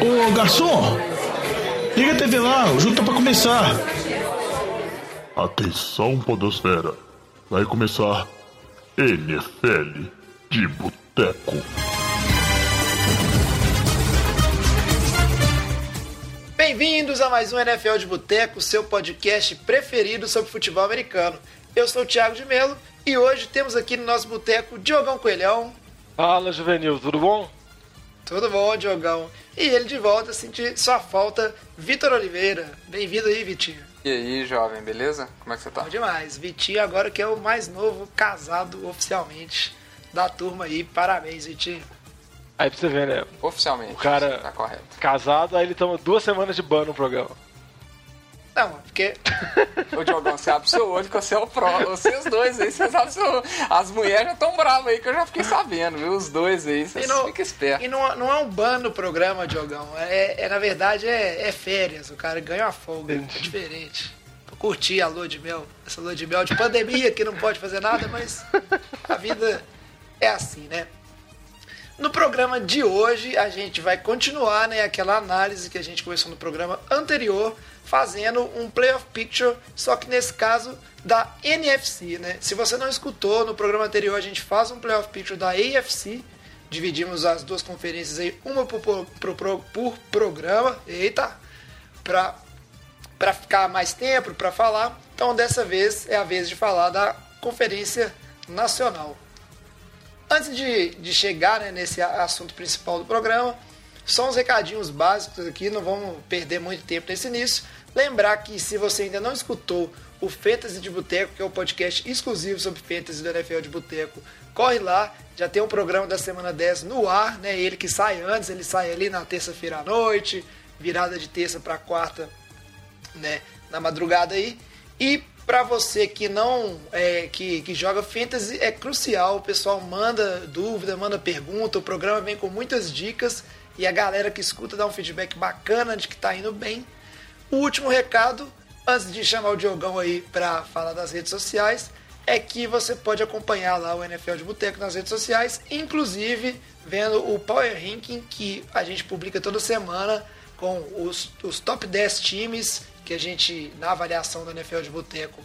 Ô garçom, liga a TV lá, o jogo tá pra começar. Atenção, Podosfera. Vai começar NFL de Boteco. Bem-vindos a mais um NFL de Boteco, seu podcast preferido sobre futebol americano. Eu sou o Thiago de Melo e hoje temos aqui no nosso boteco Diogão Coelhão. Fala, Juvenil, tudo bom? Tudo bom, Diogão. E ele de volta, sentir sua falta, Vitor Oliveira. Bem-vindo aí, Vitinho. E aí, jovem, beleza? Como é que você tá? Bom demais. Vitinho agora que é o mais novo casado oficialmente da turma aí. Parabéns, Vitinho. Aí pra você ver, né? Oficialmente. O cara tá correto. casado, aí ele toma duas semanas de ban no programa. Não, porque. Ô, Diogão, você abre seu olho que você é o pró. Vocês dois aí, vocês abrem seu As mulheres já estão bravas aí, que eu já fiquei sabendo, viu? Os dois aí, vocês não, ficam espertos. E não, não é um ban no programa, Diogão. É, é, na verdade, é, é férias. O cara ganha uma folga. É diferente. Pra curtir a lua de mel. Essa lua de mel de pandemia que não pode fazer nada, mas a vida é assim, né? No programa de hoje, a gente vai continuar né, aquela análise que a gente começou no programa anterior, fazendo um playoff picture, só que nesse caso da NFC. Né? Se você não escutou, no programa anterior a gente faz um playoff picture da AFC, dividimos as duas conferências aí, uma por, por, por, por programa, eita, para ficar mais tempo, para falar. Então dessa vez é a vez de falar da Conferência Nacional. Antes de, de chegar né, nesse assunto principal do programa, só uns recadinhos básicos aqui, não vamos perder muito tempo nesse início. Lembrar que se você ainda não escutou o Fantasy de Boteco, que é o podcast exclusivo sobre Fantasy do NFL de Boteco, corre lá, já tem o programa da semana 10 no ar, né? Ele que sai antes, ele sai ali na terça-feira à noite, virada de terça para quarta, né? Na madrugada aí. E para você que não é, que, que joga fantasy é crucial. O pessoal manda dúvida, manda pergunta. O programa vem com muitas dicas e a galera que escuta dá um feedback bacana de que tá indo bem. O último recado, antes de chamar o Diogão aí para falar das redes sociais, é que você pode acompanhar lá o NFL de Boteco nas redes sociais, inclusive vendo o Power Ranking que a gente publica toda semana com os, os top 10 times que a gente, na avaliação da NFL de Boteco,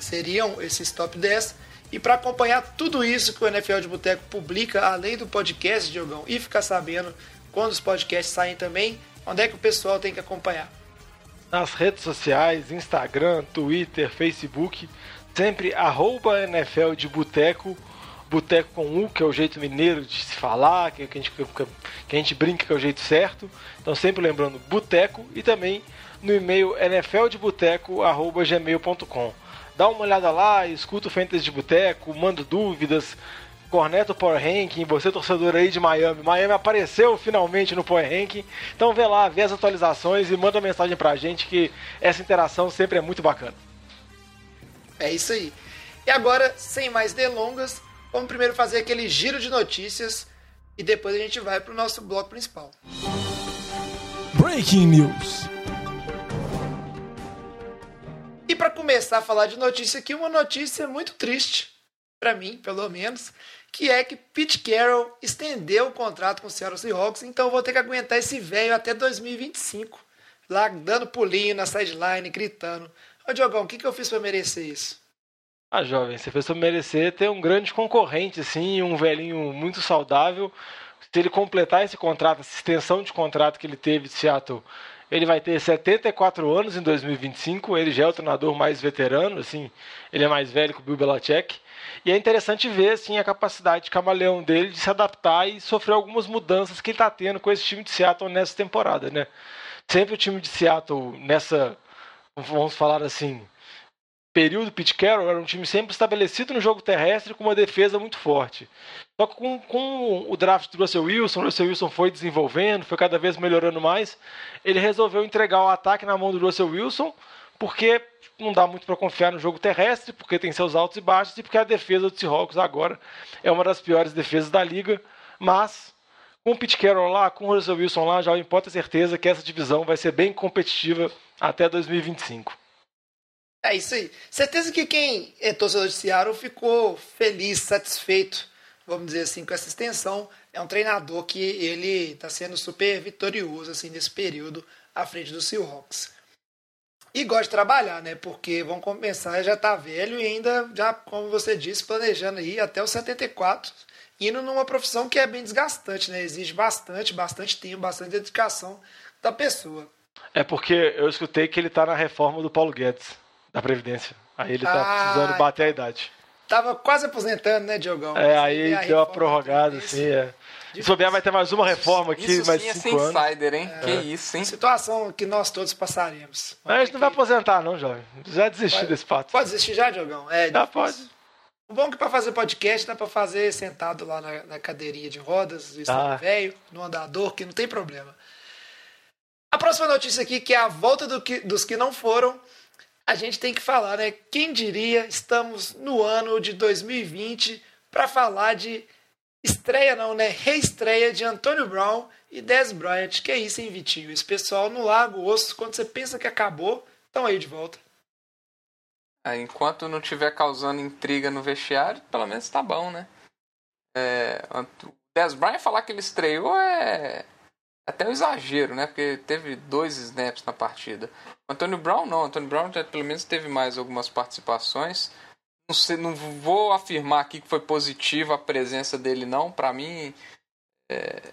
seriam esses top 10. E para acompanhar tudo isso que o NFL de Boteco publica, além do podcast, Diogão, e ficar sabendo quando os podcasts saem também, onde é que o pessoal tem que acompanhar? Nas redes sociais, Instagram, Twitter, Facebook, sempre arroba NFL de Boteco, Boteco com U, que é o jeito mineiro de se falar, que a gente, que a gente brinca que é o jeito certo. Então sempre lembrando Boteco e também no e-mail nfldeboteco.gmail.com. Dá uma olhada lá, escuta o Fantasy de Boteco, manda dúvidas, corneta o Power Ranking, você torcedor aí de Miami. Miami apareceu finalmente no Power Ranking. Então vê lá, vê as atualizações e manda mensagem pra gente que essa interação sempre é muito bacana. É isso aí. E agora, sem mais delongas, vamos primeiro fazer aquele giro de notícias e depois a gente vai pro nosso bloco principal. Breaking News. E para começar a falar de notícia aqui, uma notícia muito triste, para mim, pelo menos, que é que Pete Carroll estendeu o contrato com o Seattle Seahawks, então vou ter que aguentar esse velho até 2025, lá dando pulinho na sideline, gritando. Ô Diogão, o que, que eu fiz para merecer isso? Ah, jovem, você fez para merecer ter um grande concorrente, assim, um velhinho muito saudável. Se ele completar esse contrato, essa extensão de contrato que ele teve de Seattle ele vai ter 74 anos em 2025, ele já é o treinador mais veterano, assim, ele é mais velho que o Bill Belichick. E é interessante ver assim, a capacidade de camaleão dele de se adaptar e sofrer algumas mudanças que ele está tendo com esse time de Seattle nessa temporada. Né? Sempre o time de Seattle, nessa, vamos falar assim, período Pete Carroll era um time sempre estabelecido no jogo terrestre com uma defesa muito forte. Só que com, com o draft do Russell Wilson, o Russell Wilson foi desenvolvendo, foi cada vez melhorando mais, ele resolveu entregar o ataque na mão do Russell Wilson, porque não dá muito para confiar no jogo terrestre, porque tem seus altos e baixos, e porque a defesa do Seahawks agora é uma das piores defesas da liga, mas com o Pete Carroll lá, com o Russell Wilson lá, já pode ter certeza que essa divisão vai ser bem competitiva até 2025. É isso aí. Certeza que quem é torcedor de Seattle ficou feliz, satisfeito, vamos dizer assim, com essa extensão, é um treinador que ele está sendo super vitorioso assim nesse período à frente do Seahawks. E gosta de trabalhar, né? Porque vão compensar, já está velho e ainda, já, como você disse, planejando aí até os 74, indo numa profissão que é bem desgastante, né? Exige bastante, bastante tempo, bastante dedicação da pessoa. É porque eu escutei que ele está na reforma do Paulo Guedes, da Previdência. Aí ele Ah, precisando bater a idade. Tava quase aposentando, né, Diogão? É, aí a deu uma reforma prorrogada, da assim, é. Se souber, vai ter mais uma reforma aqui, Isso mais sim é cinco anos. insider, hein? Que isso, hein? Situação que nós todos passaremos. Mas a gente não vai aposentar, não, jovem. Já desisti Pode- desse fato. Pode desistir já, Diogão? É, Já pode. O bom é que pra fazer podcast dá pra fazer sentado lá na, na cadeirinha de rodas, isso Ah. velho, no andador, que não tem problema. A próxima notícia aqui, que é a volta do que- dos que não foram, a gente tem que falar, né? Quem diria, estamos no ano de 2020 para falar de estreia não, né? Reestreia de Antônio Brown e Dez Bryant. Que é isso, hein, Vitinho? Esse pessoal no Lago Osso, quando você pensa que acabou, estão aí de volta. Ah, Enquanto não tiver causando intriga no vestiário, pelo menos tá bom, né? É, Dez Bryant falar que ele estreou é até um exagero, né? Porque teve dois snaps na partida. O Antônio Brown não. O Antônio Brown já, pelo menos teve mais algumas participações. Não, sei, não vou afirmar aqui que foi positiva a presença dele, não. Pra mim, é,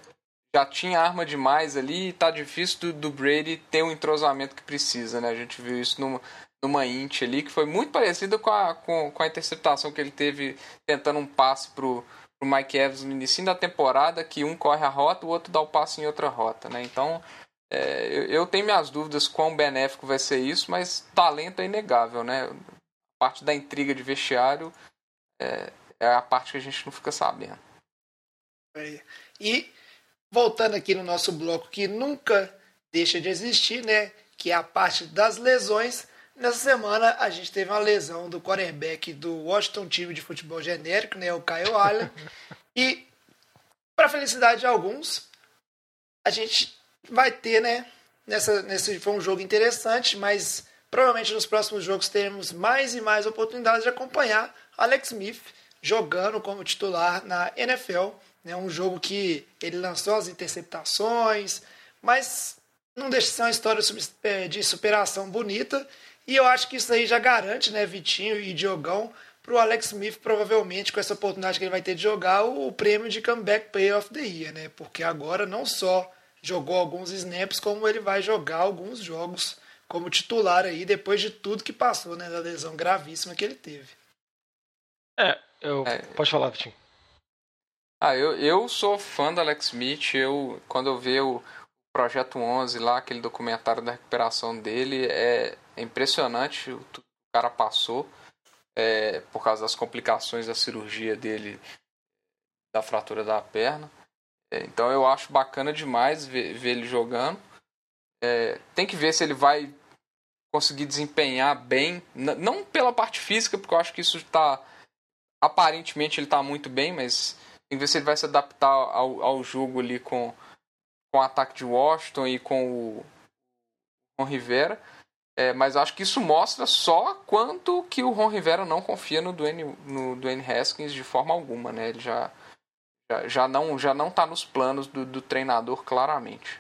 já tinha arma demais ali e tá difícil do, do Brady ter o entrosamento que precisa, né? A gente viu isso numa, numa int ali, que foi muito parecida com a, com, com a interceptação que ele teve tentando um passe pro, pro Mike Evans no início da temporada, que um corre a rota, o outro dá o passe em outra rota, né? Então, é, eu, eu tenho minhas dúvidas quão benéfico vai ser isso, mas talento é inegável, né? A parte da intriga de vestiário é, é a parte que a gente não fica sabendo. É. E voltando aqui no nosso bloco que nunca deixa de existir, né? Que é a parte das lesões. Nessa semana a gente teve uma lesão do quarterback do Washington time de futebol genérico, né? O Kyle Allen. e para felicidade de alguns, a gente vai ter, né? Nessa, nesse foi um jogo interessante, mas provavelmente nos próximos jogos teremos mais e mais oportunidades de acompanhar Alex Smith jogando como titular na NFL. É um jogo que ele lançou as interceptações, mas não deixa de ser uma história de superação bonita. E eu acho que isso aí já garante, né, Vitinho e Diogão, para o Alex Smith, provavelmente, com essa oportunidade que ele vai ter de jogar, o prêmio de Comeback Player of the Year, né? Porque agora não só jogou alguns snaps, como ele vai jogar alguns jogos como titular aí, depois de tudo que passou, né? Da lesão gravíssima que ele teve. É, eu... É. pode falar, Vitinho. Ah, eu, eu sou fã do Alex Smith. Eu, quando eu vi o Projeto 11 lá, aquele documentário da recuperação dele, é, é impressionante o que o cara passou é, por causa das complicações da cirurgia dele, da fratura da perna. É, então eu acho bacana demais ver, ver ele jogando. É, tem que ver se ele vai conseguir desempenhar bem, não pela parte física, porque eu acho que isso está aparentemente ele está muito bem, mas tem que ver se ele vai se adaptar ao, ao jogo ali com, com o ataque de Washington e com o Ron Rivera. É, mas acho que isso mostra só quanto que o Ron Rivera não confia no Dwayne, no Dwayne Haskins de forma alguma, né? Ele já, já, já não já não está nos planos do, do treinador claramente.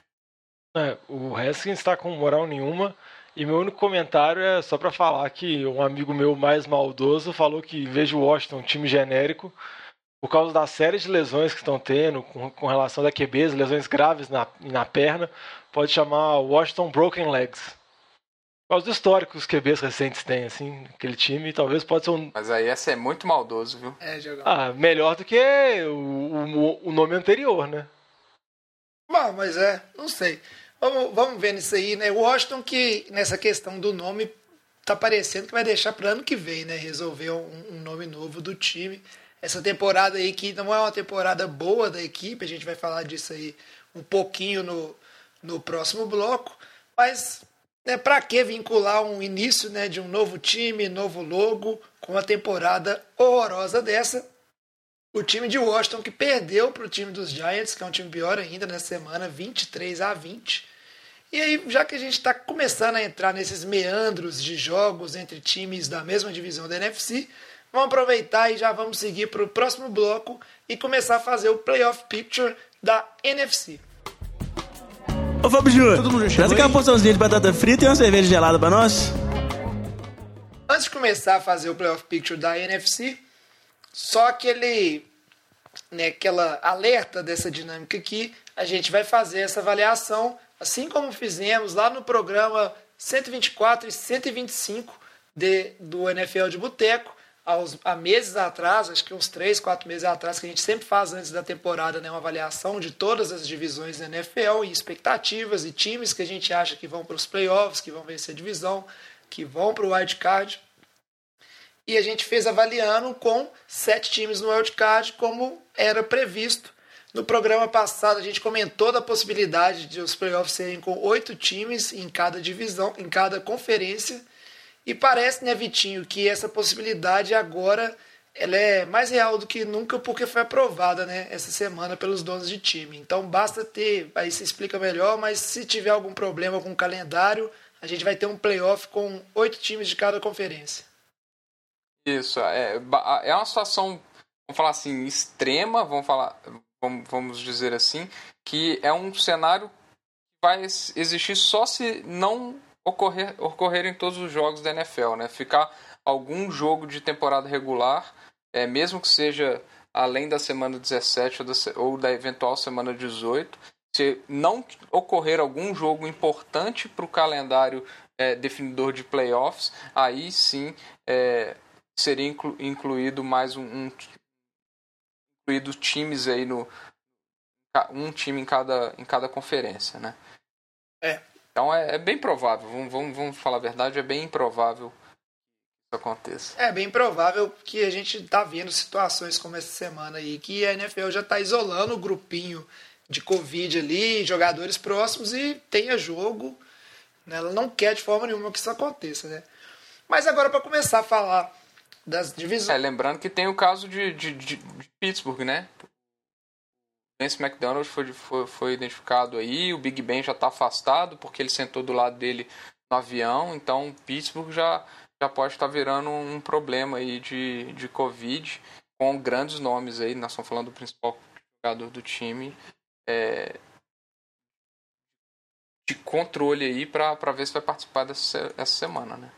É, o Haskins está com moral nenhuma. E meu único comentário é só para falar que um amigo meu mais maldoso falou que vez de Washington um time genérico, por causa da série de lesões que estão tendo com, com relação da QBs, lesões graves na, na perna, pode chamar Washington Broken Legs. Por causa do histórico que os QBs recentes têm, assim, aquele time, talvez pode ser um. Mas aí essa é muito maldoso, viu? É, Diogão. Ah, melhor do que o, o, o nome anterior, né? Bom, mas é, não sei. Vamos, vamos ver nisso aí, né? O Washington que nessa questão do nome tá parecendo que vai deixar para ano que vem, né? Resolver um, um nome novo do time. Essa temporada aí que não é uma temporada boa da equipe, a gente vai falar disso aí um pouquinho no, no próximo bloco, mas né, para que vincular um início né, de um novo time, novo logo, com uma temporada horrorosa dessa? O time de Washington que perdeu para o time dos Giants, que é um time pior ainda nessa semana, 23 a 20. E aí, já que a gente está começando a entrar nesses meandros de jogos entre times da mesma divisão da NFC, vamos aproveitar e já vamos seguir para o próximo bloco e começar a fazer o Playoff Picture da NFC. Ô Fábio Júnior, traz aqui uma porçãozinha de batata frita e uma cerveja gelada pra nós. Antes de começar a fazer o Playoff Picture da NFC, só aquele, né, aquela alerta dessa dinâmica aqui, a gente vai fazer essa avaliação, assim como fizemos lá no programa 124 e 125 de, do NFL de Boteco, aos, há meses atrás, acho que uns 3, 4 meses atrás, que a gente sempre faz antes da temporada né, uma avaliação de todas as divisões da NFL e expectativas e times que a gente acha que vão para os playoffs, que vão vencer a divisão, que vão para o wild card. E a gente fez avaliando com sete times no wild card, como era previsto. No programa passado a gente comentou da possibilidade de os playoffs serem com oito times em cada divisão, em cada conferência. E parece, né, Vitinho, que essa possibilidade agora ela é mais real do que nunca porque foi aprovada, né, essa semana pelos donos de time. Então basta ter, aí se explica melhor, mas se tiver algum problema com o calendário, a gente vai ter um playoff com oito times de cada conferência. Isso, é, é uma situação, vamos falar assim, extrema, vamos falar, vamos, dizer assim, que é um cenário que vai existir só se não ocorrer, ocorrerem todos os jogos da NFL, né? Ficar algum jogo de temporada regular, é, mesmo que seja além da semana 17 ou da, ou da eventual semana 18, se não ocorrer algum jogo importante para o calendário é, definidor de playoffs, aí sim é, seria inclu, incluído mais um, um, incluído times aí no um time em cada em cada conferência, né? É, então é, é bem provável, vamos, vamos, vamos, falar a verdade, é bem improvável que isso aconteça. É bem provável que a gente tá vendo situações como essa semana aí, que a NFL já está isolando o grupinho de Covid ali, jogadores próximos e tenha jogo. Né? Ela não quer de forma nenhuma que isso aconteça, né? Mas agora para começar a falar das divisões. É, lembrando que tem o caso de, de, de, de Pittsburgh, né? Vance McDonald foi, foi, foi, identificado aí, o Big Ben já está afastado porque ele sentou do lado dele no avião, então Pittsburgh já, já pode estar tá virando um problema aí de, de Covid com grandes nomes aí, nós estamos falando do principal jogador do time, é, de controle aí para ver se vai participar dessa essa semana, né?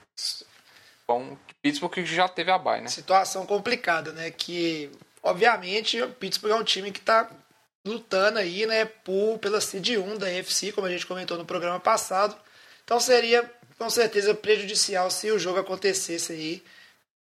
Bom, Pittsburgh já teve a bye, né? Situação complicada, né? Que, obviamente, o Pittsburgh é um time que está lutando aí, né, por, pela seed 1 da UFC, como a gente comentou no programa passado. Então seria com certeza prejudicial se o jogo acontecesse aí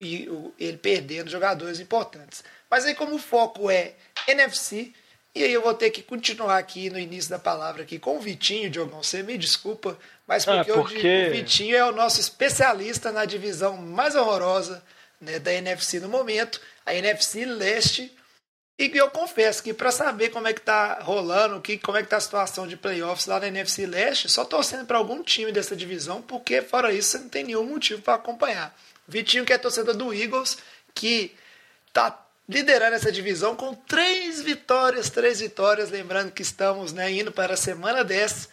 e ele perdendo jogadores importantes. Mas aí como o foco é NFC, e aí eu vou ter que continuar aqui no início da palavra aqui com o Vitinho, Diogão, você me desculpa, mas porque, ah, porque... o Vitinho é o nosso especialista na divisão mais horrorosa né, da NFC no momento, a NFC Leste, e eu confesso que para saber como é que tá rolando, que, como é que tá a situação de playoffs lá na NFC Leste, só torcendo para algum time dessa divisão, porque fora isso você não tem nenhum motivo para acompanhar. Vitinho que é torcedor do Eagles, que tá liderando essa divisão com três vitórias, três vitórias, lembrando que estamos né, indo para a semana 10.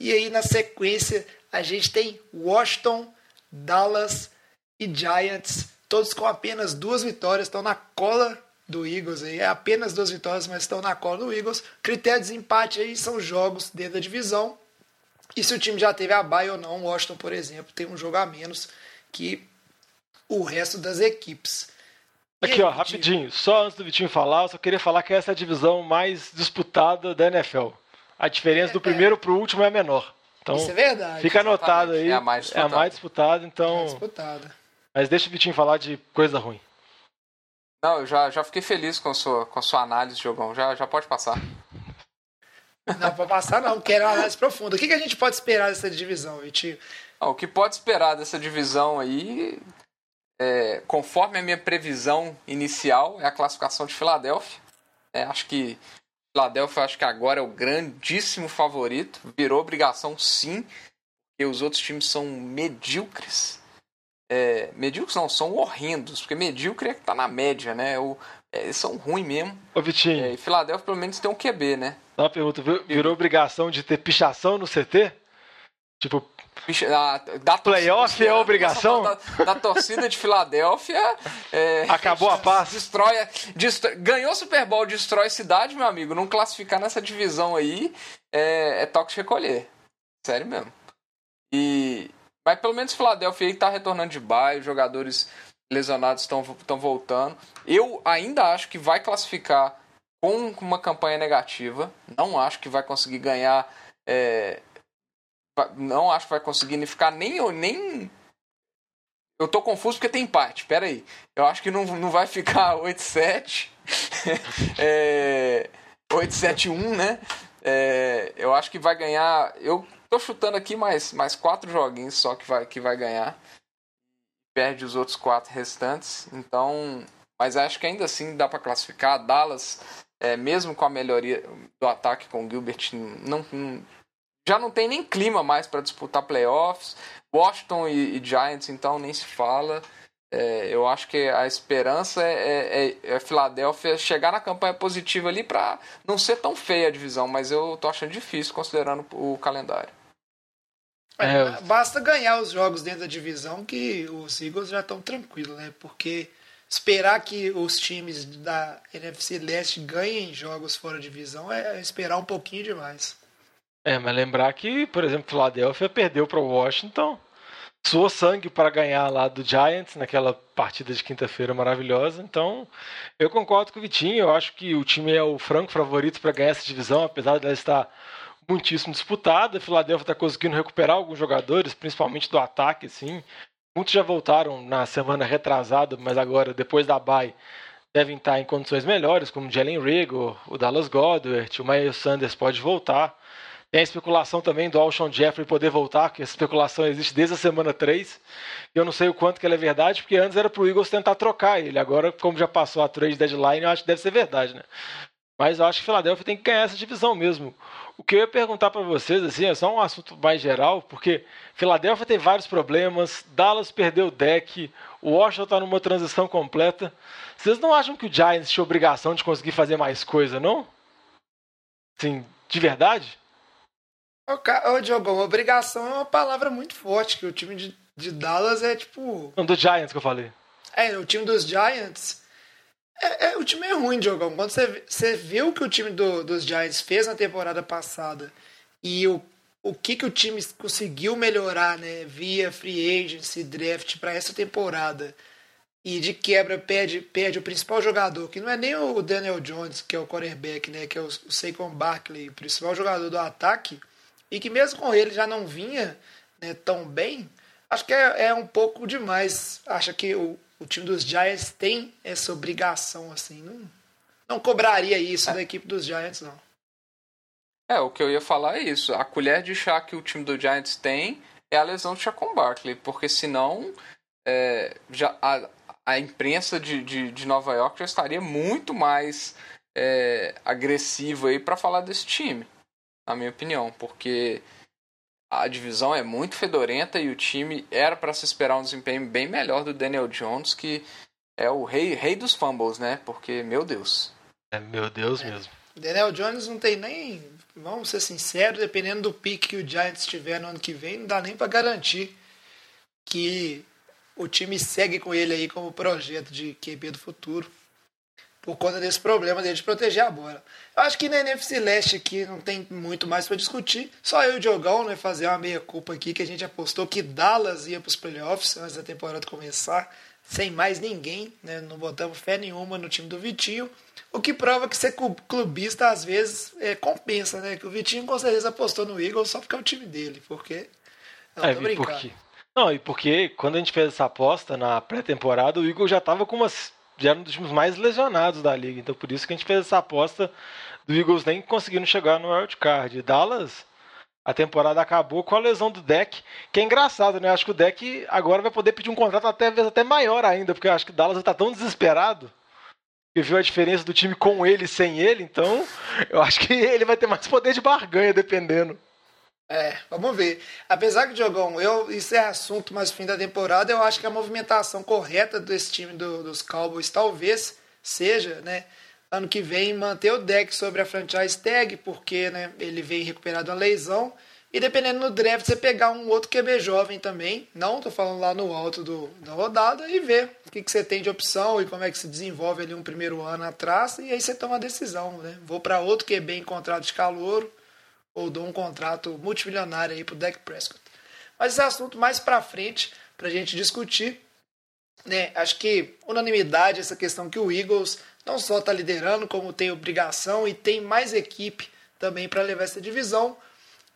E aí na sequência a gente tem Washington, Dallas e Giants, todos com apenas duas vitórias, estão na cola do Eagles aí. É apenas duas vitórias, mas estão na cola do Eagles. Critério de desempate aí são jogos dentro da divisão. E se o time já teve a bye ou não, o Washington, por exemplo, tem um jogo a menos que o resto das equipes. Aqui, ó, rapidinho. Só antes do Vitinho falar, eu só queria falar que essa é a divisão mais disputada da NFL. A diferença é, do primeiro é. para o último é menor. Então, Isso é verdade. Fica anotado aí. É a mais disputada. É a mais disputada, então. É disputada. Mas deixa o Vitinho falar de coisa ruim. Não, eu já, já fiquei feliz com a sua, com a sua análise, Jogão. Já, já pode passar. Não, pode passar não, quero uma análise profunda. O que, que a gente pode esperar dessa divisão, Vitinho? o que pode esperar dessa divisão aí, é, conforme a minha previsão inicial, é a classificação de Filadélfia. É, acho que Filadélfia acho que agora é o grandíssimo favorito. Virou obrigação sim, porque os outros times são medíocres é, medíocres não, são horrendos, porque medíocre é que tá na média, né? O, é, eles são ruins mesmo. Ô, Vitinho. É, e Filadélfia pelo menos tem um QB, né? Dá uma pergunta, virou obrigação de ter pichação no CT? Tipo, Da, da Playoff é obrigação? Da, da, torcida de Filadélfia. É, Acabou a paz. Destrói, destrói, ganhou Super Bowl, destrói cidade, meu amigo. Não classificar nessa divisão aí é, é toque de recolher. Sério mesmo. E. Mas pelo menos Filadélfia aí tá retornando de bairro, jogadores lesionados estão voltando. Eu ainda acho que vai classificar com uma campanha negativa. Não acho que vai conseguir ganhar. É, não acho que vai conseguir ficar nem. nem eu tô confuso porque tem empate, pera aí. Eu acho que não, não vai ficar 8-7. é, 8-7-1, né? É, eu acho que vai ganhar. Eu tô chutando aqui mais, mais quatro joguinhos só que vai, que vai ganhar. Perde os outros quatro restantes. Então. Mas acho que ainda assim dá para classificar. Dallas, é, mesmo com a melhoria do ataque com o Gilbert, não, não já não tem nem clima mais para disputar playoffs. Washington e, e, Giants, então, nem se fala. É, eu acho que a esperança é, é, é, é Filadélfia chegar na campanha positiva ali para não ser tão feia a divisão, mas eu tô achando difícil considerando o calendário. É, basta ganhar os jogos dentro da divisão que os Eagles já estão tranquilos, né? Porque esperar que os times da NFC Leste ganhem jogos fora de divisão é esperar um pouquinho demais. É, mas lembrar que, por exemplo, Philadelphia perdeu para o Washington, suou sangue para ganhar lá do Giants naquela partida de quinta-feira maravilhosa. Então, eu concordo com o Vitinho. Eu acho que o time é o franco favorito para ganhar essa divisão, apesar dela estar muitíssimo disputada. A Philadelphia está conseguindo recuperar alguns jogadores, principalmente do ataque, assim. Muitos já voltaram na semana retrasada, mas agora, depois da bye, devem estar em condições melhores, como o Jalen Rigor, o Dallas Goddard, o Miles Sanders pode voltar. Tem a especulação também do Alshon Jeffrey poder voltar, que essa especulação existe desde a semana 3. Eu não sei o quanto que ela é verdade, porque antes era para o Eagles tentar trocar ele. Agora, como já passou a trade deadline, eu acho que deve ser verdade, né? Mas eu acho que Philadelphia tem que ganhar essa divisão mesmo. O que eu ia perguntar para vocês, assim, é só um assunto mais geral, porque Philadelphia tem vários problemas, Dallas perdeu o deck, o Washington está numa transição completa. Vocês não acham que o Giants tinha obrigação de conseguir fazer mais coisa, não? Sim, de verdade? Ô, ô Diogão, obrigação é uma palavra muito forte, que o time de, de Dallas é tipo. Não, do Giants que eu falei. É, o time dos Giants. É, é, o time é ruim, Diogão. Quando você, você viu o que o time do, dos Giants fez na temporada passada e o, o que, que o time conseguiu melhorar, né, via free agency, draft para essa temporada, e de quebra perde, perde o principal jogador, que não é nem o Daniel Jones, que é o quarterback, né, que é o, o Saquon Barkley, o principal jogador do ataque e que mesmo com ele já não vinha né, tão bem, acho que é, é, um pouco demais. Acha que o, o time dos Giants tem essa obrigação, assim, não, não cobraria isso é. da equipe dos Giants, não. É, o que eu ia falar é isso. A colher de chá que o time do Giants tem é a lesão de Chacon Barkley, porque senão é, já, a, a imprensa de, de, de, Nova York já estaria muito mais é, agressiva aí para falar desse time na minha opinião, porque a divisão é muito fedorenta e o time era para se esperar um desempenho bem melhor do Daniel Jones, que é o rei, rei dos fumbles, né? Porque, meu Deus. É, meu Deus mesmo. Daniel Jones não tem nem, vamos ser sinceros, dependendo do pique que o Giants tiver no ano que vem, não dá nem para garantir que o time segue com ele aí como projeto de QB do futuro por conta desse problema dele de proteger a bola. Eu acho que na NFC Leste aqui não tem muito mais para discutir. Só eu e o Diogão, né, fazer uma meia-culpa aqui, que a gente apostou que Dallas ia para os playoffs antes da temporada começar, sem mais ninguém, né, não botamos fé nenhuma no time do Vitinho. O que prova que ser clubista às vezes é, compensa, né? Que o Vitinho com certeza apostou no Eagles só porque é o time dele, porque. Não, é, tô brincando. Porque... Não, e porque quando a gente fez essa aposta na pré-temporada, o Eagles já tava com umas já era um dos times mais lesionados da liga. Então por isso que a gente fez essa aposta do Eagles nem conseguindo chegar no wild card. Dallas, a temporada acabou com a lesão do deck, que é engraçado, né? Acho que o deck agora vai poder pedir um contrato até, até maior ainda, porque eu acho que Dallas está tão desesperado que viu a diferença do time com ele e sem ele, então eu acho que ele vai ter mais poder de barganha, dependendo. É, vamos ver. Apesar que, Diogão, eu, isso é assunto mais fim da temporada, eu acho que a movimentação correta desse time do, dos Cowboys talvez seja, né, ano que vem manter o deck sobre a franchise tag, porque, né, ele vem recuperado uma lesão E dependendo do draft, você pegar um outro QB jovem também, não tô falando lá no alto do, da rodada, e ver o que, que você tem de opção e como é que se desenvolve ali um primeiro ano atrás, e aí você toma a decisão, né? Vou para outro QB em contrato de calouro, ou dou um contrato multimilionário aí pro Dak Prescott. Mas esse é assunto mais para frente, pra gente discutir. Né? Acho que unanimidade essa questão que o Eagles não só está liderando, como tem obrigação e tem mais equipe também para levar essa divisão.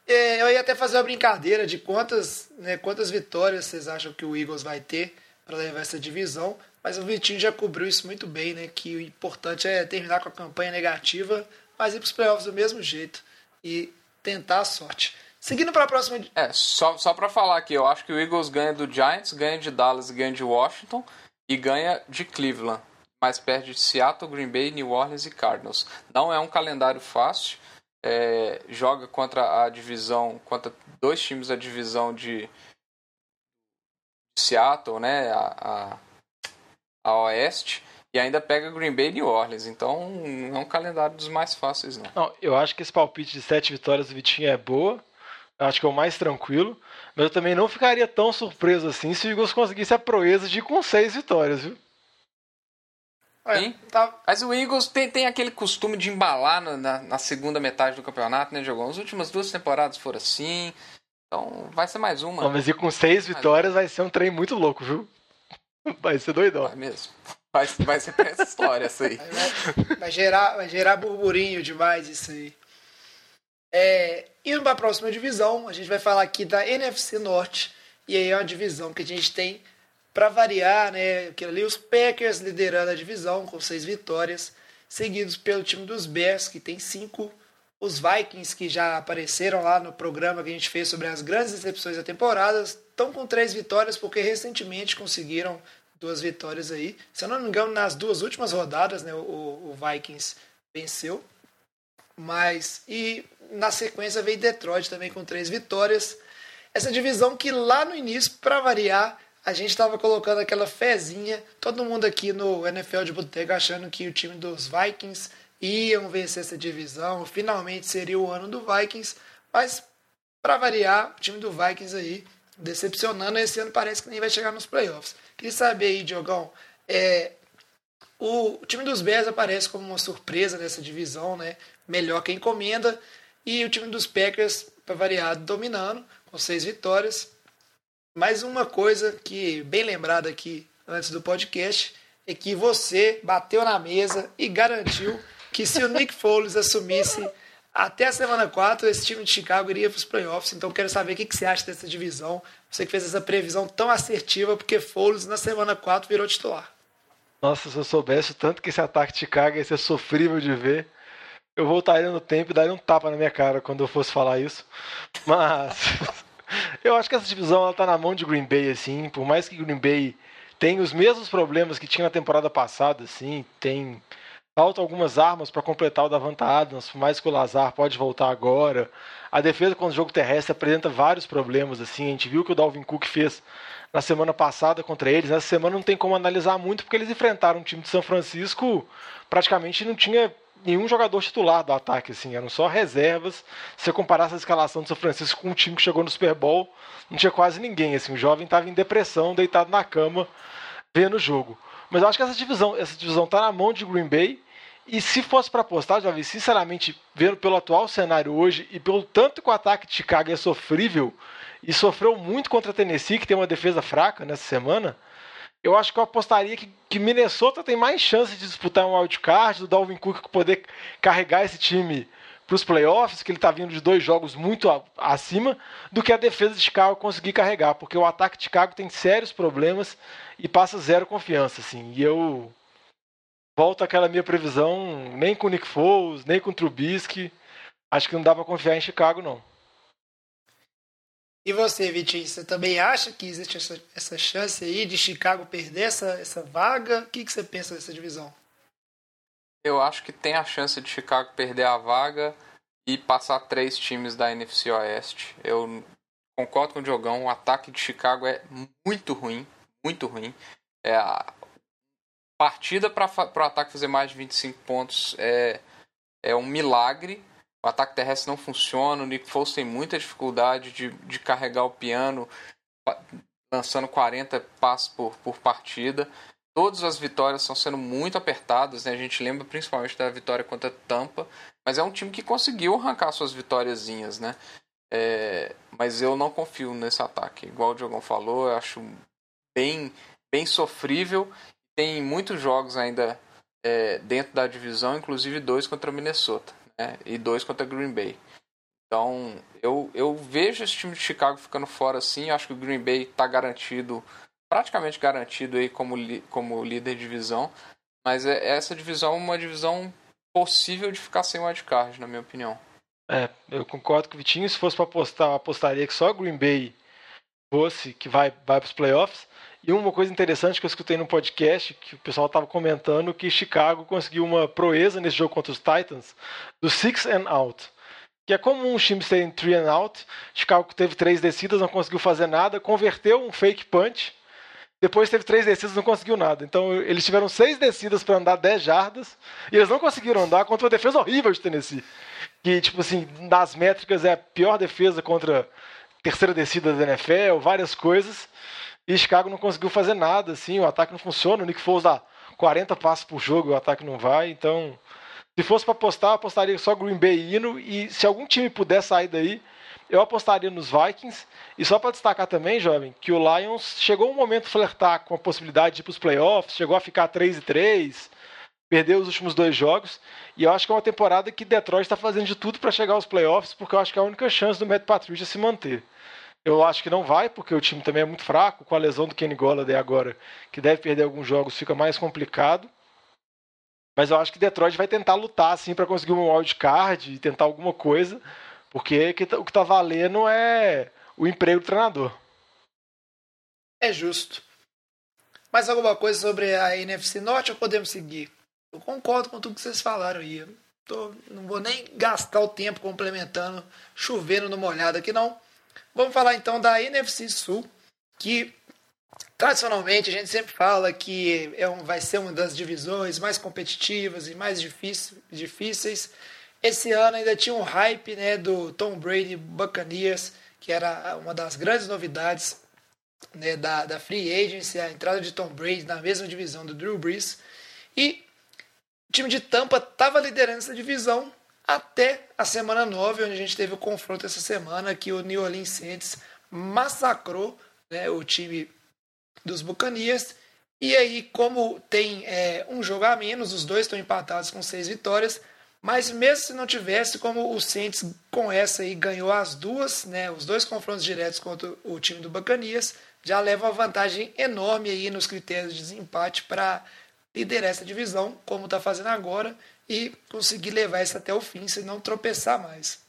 É, eu ia até fazer uma brincadeira de quantas, né, quantas vitórias vocês acham que o Eagles vai ter para levar essa divisão, mas o Vitinho já cobriu isso muito bem, né? Que o importante é terminar com a campanha negativa, mas ir para os playoffs do mesmo jeito e tentar a sorte. Seguindo para a próxima. É, só, só para falar aqui, eu acho que o Eagles ganha do Giants, ganha de Dallas, ganha de Washington e ganha de Cleveland. Mas perde de Seattle, Green Bay, New Orleans e Cardinals. Não é um calendário fácil é, joga contra a divisão, contra dois times da divisão de Seattle, né, a, a, a Oeste, e ainda pega Green Bay e New Orleans. Então não é um calendário dos mais fáceis, não. não. Eu acho que esse palpite de sete vitórias do Vitinho é boa. Eu acho que é o mais tranquilo. Mas eu também não ficaria tão surpreso assim se o Eagles conseguisse a proeza de ir com seis vitórias, viu? Hein? Tá. Mas o Eagles tem, tem aquele costume de embalar na, na, na segunda metade do campeonato, né, Diogão? As últimas duas temporadas foram assim. Então vai ser mais uma. Não, mas e com seis vitórias vai ser um trem muito louco, viu? Vai ser doidão. Vai mesmo. Vai, vai ser pra essa história essa aí. Vai, vai, gerar, vai gerar burburinho demais isso aí. É, indo para a próxima divisão, a gente vai falar aqui da NFC Norte. E aí é uma divisão que a gente tem para variar, né, aquilo ali, os Packers liderando a divisão com seis vitórias, seguidos pelo time dos Bears, que tem cinco, os Vikings, que já apareceram lá no programa que a gente fez sobre as grandes decepções da temporada, estão com três vitórias, porque recentemente conseguiram duas vitórias aí. Se eu não me engano, nas duas últimas rodadas, né, o, o Vikings venceu. Mas, e na sequência veio Detroit também com três vitórias. Essa divisão que lá no início, para variar, a gente estava colocando aquela fezinha, todo mundo aqui no NFL de Boteco achando que o time dos Vikings iam vencer essa divisão, finalmente seria o ano do Vikings, mas para variar, o time do Vikings aí decepcionando, esse ano parece que nem vai chegar nos playoffs. Queria saber aí, Diogão, é, o, time dos Bears aparece como uma surpresa nessa divisão, né? Melhor que a encomenda. E o time dos Packers, para variar, dominando, com seis vitórias. Mais uma coisa que, bem lembrada aqui antes do podcast, é que você bateu na mesa e garantiu que se o Nick Foles assumisse até a semana 4, esse time de Chicago iria para os playoffs. Então quero saber o que você acha dessa divisão. Você que fez essa previsão tão assertiva, porque Foles na semana 4 virou titular. Nossa, se eu soubesse o tanto que esse ataque de Chicago ia ser sofrível de ver, eu voltaria no tempo e daria um tapa na minha cara quando eu fosse falar isso. Mas eu acho que essa divisão está na mão de Green Bay, assim. Por mais que Green Bay tenha os mesmos problemas que tinha na temporada passada, assim, tem falta algumas armas para completar o Davanta Adams, por mais que o Lazar pode voltar agora. A defesa contra o jogo terrestre apresenta vários problemas, assim. A gente viu que o Dalvin Cook fez na semana passada contra eles. Nessa semana não tem como analisar muito, porque eles enfrentaram um time de São Francisco praticamente não tinha nenhum jogador titular do ataque, assim, eram só reservas. Se você comparasse a escalação do São Francisco com um time que chegou no Super Bowl, não tinha quase ninguém, assim, o jovem estava em depressão, deitado na cama, vendo o jogo. Mas eu acho que essa divisão, essa divisão tá na mão de Green Bay. E se fosse para apostar, Jovem, sinceramente, vendo pelo atual cenário hoje e pelo tanto que o ataque de Chicago é sofrível e sofreu muito contra a Tennessee, que tem uma defesa fraca nessa semana, eu acho que eu apostaria que, que Minnesota tem mais chance de disputar um wildcard, do Dalvin Cook poder carregar esse time para os playoffs, que ele está vindo de dois jogos muito a, acima, do que a defesa de Chicago conseguir carregar, porque o ataque de Chicago tem sérios problemas e passa zero confiança, assim. E eu volto àquela minha previsão, nem com o Nick Foles, nem com o Trubisky, acho que não dá para confiar em Chicago, não. E você, Vitinho, você também acha que existe essa, essa chance aí de Chicago perder essa, essa vaga? O que, que você pensa dessa divisão? Eu acho que tem a chance de Chicago perder a vaga e passar três times da NFC Oeste. Eu concordo com o Diogão, o ataque de Chicago é muito ruim, muito ruim. É a partida para o ataque fazer mais de 25 pontos é, é um milagre o ataque terrestre não funciona, o Nick Foles tem muita dificuldade de, de carregar o piano, lançando 40 passos por, por partida. Todas as vitórias estão sendo muito apertadas, né? A gente lembra principalmente da vitória contra Tampa, mas é um time que conseguiu arrancar suas vitóriazinhas, né? É, mas eu não confio nesse ataque. Igual o Diogão falou, eu acho bem, bem sofrível. Tem muitos jogos ainda é, dentro da divisão, inclusive dois contra Minnesota né? e dois contra Green Bay. Então, eu, eu vejo esse time de Chicago ficando fora assim. Acho que o Green Bay está garantido, praticamente garantido aí como, como líder de divisão. Mas é, essa divisão é uma divisão possível de ficar sem wildcard, na minha opinião. É, eu concordo com o Vitinho. Se fosse para apostar, eu apostaria que só Green Bay fosse, que vai, vai para os playoffs. E uma coisa interessante que eu escutei no podcast, que o pessoal estava comentando, que Chicago conseguiu uma proeza nesse jogo contra os Titans, do six and out. Que é comum os times terem three and out. Chicago teve três descidas, não conseguiu fazer nada, converteu um fake punch. Depois teve três descidas, não conseguiu nada. Então eles tiveram seis descidas para andar 10 jardas e eles não conseguiram andar contra uma defesa horrível de Tennessee que, tipo assim, nas métricas é a pior defesa contra terceira descida da NFL, várias coisas. E Chicago não conseguiu fazer nada, assim, o ataque não funciona. O Nick Foles dá 40 passos por jogo, o ataque não vai. Então, se fosse para apostar, apostaria só Green Bay indo. E se algum time puder sair daí, eu apostaria nos Vikings. E só para destacar também, jovem, que o Lions chegou um momento de flertar com a possibilidade de ir para os playoffs, chegou a ficar 3 e 3, perdeu os últimos dois jogos. E eu acho que é uma temporada que Detroit está fazendo de tudo para chegar aos playoffs, porque eu acho que é a única chance do Matt Patricia se manter. Eu acho que não vai, porque o time também é muito fraco, com a lesão do Kenny Golladay agora, que deve perder alguns jogos, fica mais complicado. Mas eu acho que Detroit vai tentar lutar assim para conseguir um wild card e tentar alguma coisa, porque tá, o que está valendo é o emprego do treinador. É justo. Mais alguma coisa sobre a NFC Norte ou podemos seguir? Eu concordo com tudo que vocês falaram aí. Tô, não vou nem gastar o tempo complementando, chovendo no molhado aqui não. Vamos falar então da NFC Sul, que tradicionalmente a gente sempre fala que é um, vai ser uma das divisões mais competitivas e mais difícil, difíceis. Esse ano ainda tinha um hype né, do Tom Brady Buccaneers, que era uma das grandes novidades né, da, da Free Agency, a entrada de Tom Brady na mesma divisão do Drew Brees. E time de Tampa estava liderando essa divisão até a semana 9, onde a gente teve o confronto essa semana, que o New Orleans Saints massacrou né, o time dos Buccaneers. E aí, como tem é, um jogo a menos, os dois estão empatados com seis vitórias. Mas mesmo se não tivesse, como o Saints com essa aí ganhou as duas, né, os dois confrontos diretos contra o time do Buccaneers, já leva uma vantagem enorme aí nos critérios de desempate para liderar essa divisão, como está fazendo agora, e conseguir levar isso até o fim, se não tropeçar mais.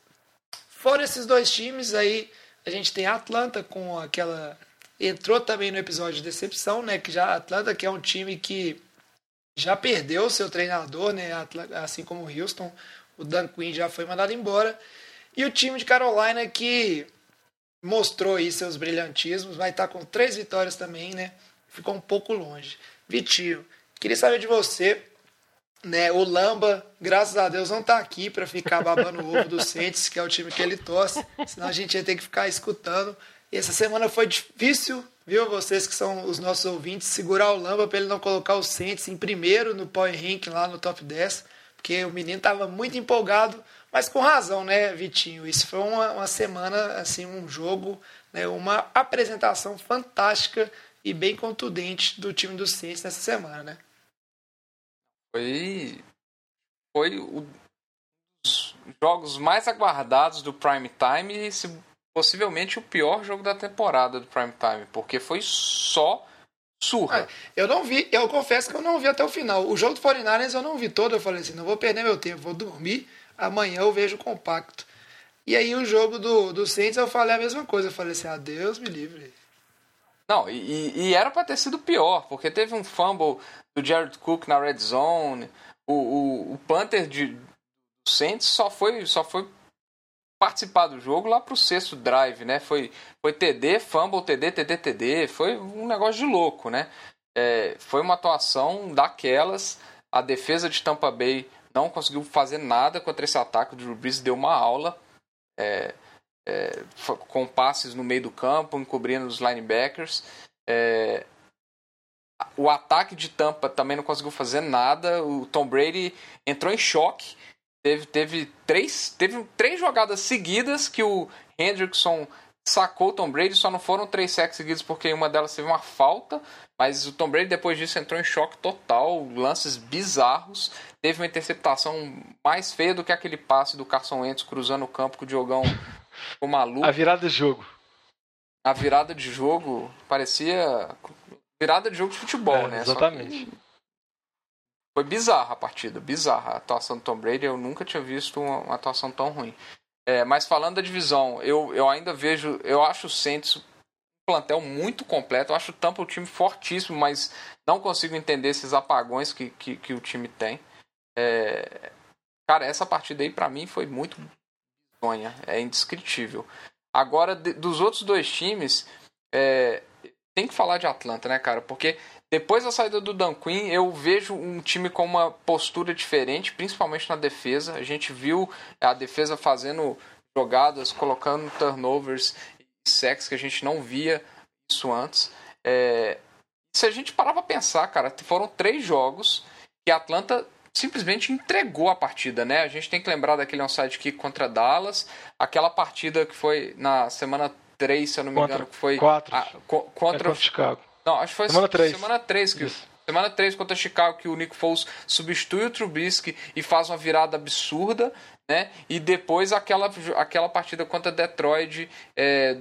Fora esses dois times, aí a gente tem a Atlanta com aquela. Entrou também no episódio de decepção, né? Que já a Atlanta, que é um time que já perdeu seu treinador, né? Assim como o Houston, o Dan Quinn já foi mandado embora. E o time de Carolina que mostrou aí seus brilhantismos, vai estar com três vitórias também, né? Ficou um pouco longe. Vitinho, Queria saber de você, né? O Lamba, graças a Deus, não está aqui para ficar babando o ovo do Saints, que é o time que ele torce, senão a gente ia ter que ficar escutando. E essa semana foi difícil, viu? Vocês que são os nossos ouvintes, segurar o Lamba para ele não colocar o Saints em primeiro no Power Ranking lá no top 10, porque o menino estava muito empolgado, mas com razão, né, Vitinho? Isso foi uma, uma semana, assim, um jogo, né, uma apresentação fantástica e bem contundente do time do Saints nessa semana, né? Foi. Foi um dos jogos mais aguardados do Prime Time e se, possivelmente o pior jogo da temporada do Prime Time, porque foi só surra. É, eu não vi, eu confesso que eu não vi até o final. O jogo do 49ers eu não vi todo, eu falei assim, não vou perder meu tempo, vou dormir, amanhã eu vejo compacto. E aí o jogo do, do Saints eu falei a mesma coisa, eu falei assim, adeus, me livre. Não, e, e era para ter sido pior, porque teve um fumble do Jared Cook na red zone. O, o, o Panther de, do Saints só foi, só foi participar do jogo lá pro sexto drive, né? Foi, foi TD, fumble, TD, TD, TD. Foi um negócio de louco, né? É, foi uma atuação daquelas. A defesa de Tampa Bay não conseguiu fazer nada contra esse ataque. O Drew Brees deu uma aula é, é, com passes no meio do campo, encobrindo os linebackers. É, o ataque de Tampa também não conseguiu fazer nada. O Tom Brady entrou em choque. Teve, teve, três, teve três jogadas seguidas que o Hendrickson sacou o Tom Brady. Só não foram três sacks seguidos porque uma delas teve uma falta. Mas o Tom Brady depois disso entrou em choque total. Lances bizarros. Teve uma interceptação mais feia do que aquele passe do Carson Wentz cruzando o campo com o Diogão o maluco. A virada de jogo. A virada de jogo parecia virada de jogo de futebol, É, né? exatamente. Foi bizarra a partida, bizarra. A atuação do Tom Brady, eu nunca tinha visto uma, uma atuação tão ruim. É, mas falando da divisão, eu, eu ainda vejo, eu acho o Saints um plantel muito completo, eu acho o Tampa um time fortíssimo, mas não consigo entender esses apagões que, que, que o time tem. É, cara, essa partida aí pra mim foi muito bizonha, é indescritível. Agora, de- dos outros dois times, é, tem que falar de Atlanta, né, cara? Porque depois da saída do Dan Quinn, eu vejo um time com uma postura diferente, principalmente na defesa. A gente viu a defesa fazendo jogadas, colocando turnovers e sacks que a gente não via isso antes. É, se a gente parar pra pensar, cara, foram três jogos que a Atlanta simplesmente entregou a partida, né? A gente tem que lembrar daquele onside kick contra Dallas, aquela partida que foi na semana 3, se eu não me engano, que foi quatro. a- co- É contra contra Chicago. Não, acho que foi Semana três. Semana 3 que Isso. Semana 3 contra Chicago que o Nick Foles substitui o Trubisky e faz uma virada absurda, né? E depois aquela, aquela partida contra Detroit é,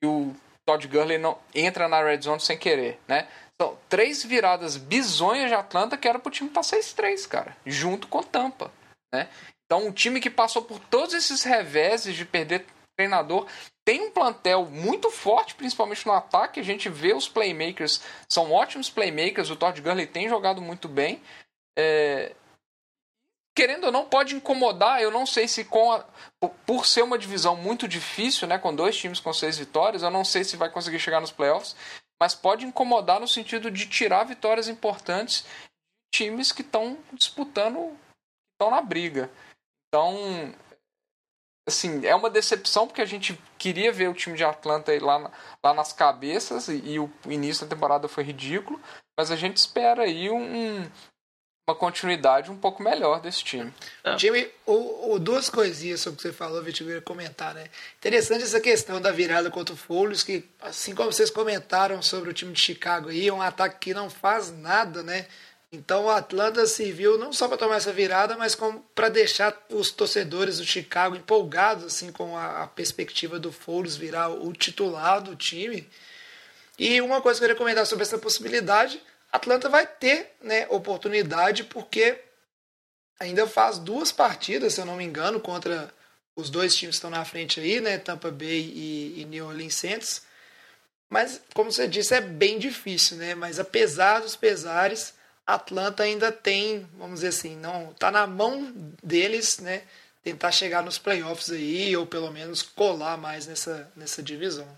que o Todd Gurley não entra na red zone sem querer, né? São três viradas bizonhas de Atlanta que era pro time estar 6-3, cara, junto com Tampa, né? Então, um time que passou por todos esses reveses de perder treinador, tem um plantel muito forte, principalmente no ataque. A gente vê os playmakers, são ótimos playmakers. O Todd Gurley tem jogado muito bem. É, Querendo ou não, pode incomodar. Eu não sei se com a- por- ser uma divisão muito difícil, né, com dois times com seis vitórias, eu não sei se vai conseguir chegar nos playoffs, mas pode incomodar no sentido de tirar vitórias importantes de times que estão disputando, estão na briga. Então, assim, é uma decepção porque a gente queria ver o time de Atlanta aí lá, na- lá nas cabeças e, e o início da temporada foi ridículo, mas a gente espera aí um- uma continuidade um pouco melhor desse time. Time, o, o- duas coisinhas sobre o que você falou, ia comentar, né? Interessante essa questão da virada contra o Foulos, que assim como vocês comentaram sobre o time de Chicago aí, é um ataque que não faz nada, né? Então o Atlanta serviu não só para tomar essa virada, mas para deixar os torcedores do Chicago empolgados assim com a, a perspectiva do Foulos virar o titular do time. E uma coisa que eu queria sobre essa possibilidade, Atlanta vai ter né, oportunidade porque ainda faz duas partidas, se eu não me engano, contra os dois times que estão na frente aí, né, Tampa Bay e, e New Orleans Saints. Mas, como você disse, é bem difícil, né? Mas apesar dos pesares, Atlanta ainda tem, vamos dizer assim, não tá na mão deles, né? Tentar chegar nos playoffs aí, ou pelo menos colar mais nessa, nessa divisão.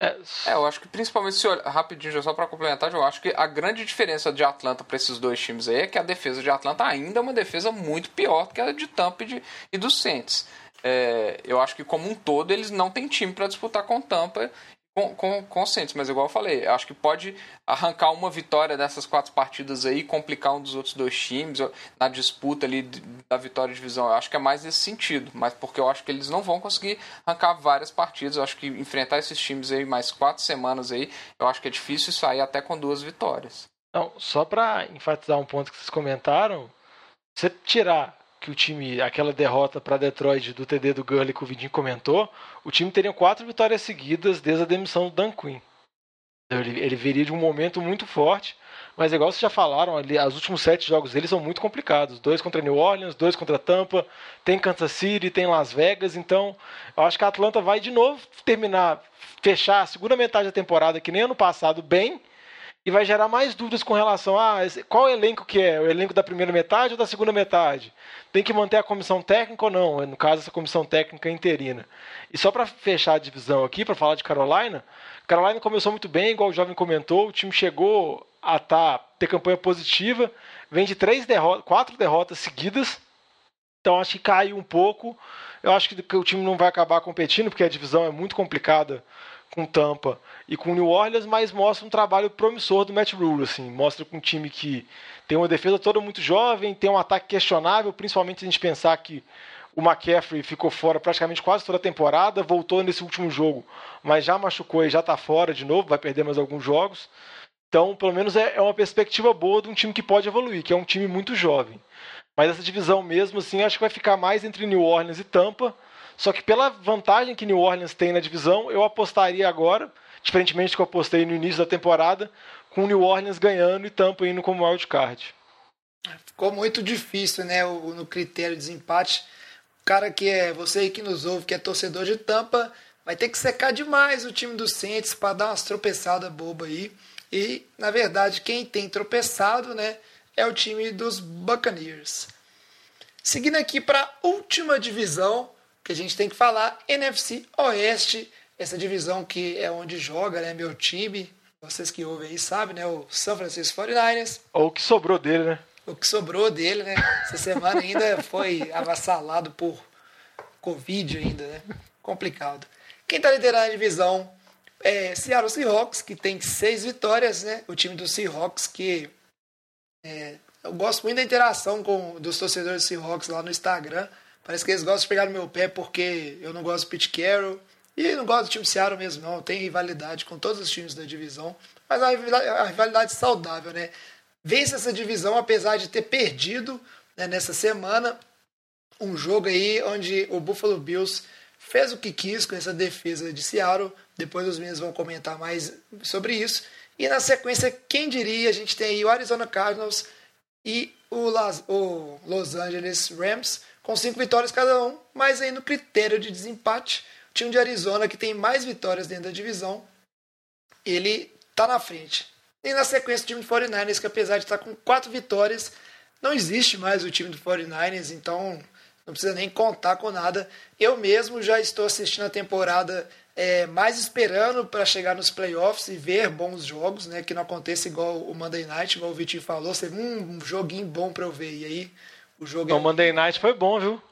É, É, eu acho que principalmente se olhar, rapidinho, já só para complementar, eu acho que a grande diferença de Atlanta para esses dois times aí é que a defesa de Atlanta ainda é uma defesa muito pior do que a de Tampa e, de, e do Saints. É, eu acho que como um todo eles não têm time para disputar com Tampa Saints, mas igual eu falei, acho que pode arrancar uma vitória dessas quatro partidas aí, complicar um dos outros dois times na disputa ali da vitória de divisão. Eu acho que é mais nesse sentido, mas porque eu acho que eles não vão conseguir arrancar várias partidas. Eu acho que enfrentar esses times aí mais quatro semanas aí, eu acho que é difícil sair até com duas vitórias. Não, só pra enfatizar um ponto que vocês comentaram, você tirar que o time, aquela derrota para Detroit do TD do Gurley que o Vidinho comentou, o time teria quatro vitórias seguidas desde a demissão do Dan Quinn. Ele, ele viria de um momento muito forte, mas igual vocês já falaram, ali, os últimos sete jogos dele são muito complicados. Dois contra New Orleans, dois contra Tampa, tem Kansas City, tem Las Vegas, então eu acho que a Atlanta vai de novo terminar, fechar a segunda metade da temporada, que nem ano passado, bem, e vai gerar mais dúvidas com relação a qual elenco que é, o elenco da primeira metade ou da segunda metade. Tem que manter a comissão técnica ou não? No caso, essa comissão técnica interina. E só para fechar a divisão aqui, para falar de Carolina, Carolina começou muito bem, igual o jovem comentou, o time chegou a tá, ter campanha positiva, vem de três derrotas, quatro derrotas seguidas, Então acho que caiu um pouco. Eu acho que o time não vai acabar competindo, porque a divisão é muito complicada com Tampa e com New Orleans, mas mostra um trabalho promissor do Matt Rule, assim, mostra com um time que tem uma defesa toda muito jovem, tem um ataque questionável, principalmente se a gente pensar que o McCaffrey ficou fora praticamente quase toda a temporada, voltou nesse último jogo, mas já machucou e já está fora de novo, vai perder mais alguns jogos. Então, pelo menos é, é uma perspectiva boa de um time que pode evoluir, que é um time muito jovem. Mas essa divisão mesmo, assim, acho que vai ficar mais entre New Orleans e Tampa. Só que pela vantagem que New Orleans tem na divisão, eu apostaria agora, diferentemente do que eu apostei no início da temporada, com New Orleans ganhando e Tampa indo como wild card. Ficou muito difícil, né, o, no critério de desempate. O cara que é, você aí que nos ouve, que é torcedor de Tampa, vai ter que secar demais o time do Saints para dar umas tropeçadas boba aí. E, na verdade, quem tem tropeçado, né, é o time dos Buccaneers. Seguindo aqui para a última divisão, que a gente tem que falar, NFC Oeste, essa divisão que é onde joga né, meu time, vocês que ouvem aí sabem, né, o San Francisco 49ers. Ou o que sobrou dele, né? O que sobrou dele, né? Essa semana ainda foi avassalado por Covid ainda, né? Complicado. Quem está liderando a divisão é Seattle Seahawks, que tem seis vitórias, né? O time do Seahawks que é, eu gosto muito da interação com dos torcedores do Seahawks lá no Instagram. Parece que eles gostam de pegar no meu pé porque eu não gosto do Pete Carroll. E não gosto do time Seattle mesmo, não. Tem rivalidade com todos os times da divisão. Mas a rivalidade, a rivalidade saudável, né? Vence essa divisão apesar de ter perdido né, nessa semana um jogo aí onde o Buffalo Bills fez o que quis com essa defesa de Seattle. Depois os meninos vão comentar mais sobre isso. E na sequência, quem diria, a gente tem aí o Arizona Cardinals e o Los Angeles Rams com cinco vitórias cada um, mas aí no critério de desempate, o time de Arizona, que tem mais vitórias dentro da divisão, ele está na frente. E na sequência o time do 49ers, que apesar de estar com quatro vitórias, não existe mais o time do 49ers, então não precisa nem contar com nada. Eu mesmo já estou assistindo a temporada é, mais esperando para chegar nos playoffs e ver bons jogos, né? Que não aconteça igual o Monday Night, igual o Vitinho falou, ser um joguinho bom para eu ver. E aí o jogo. Então, é... Monday Night foi bom, viu?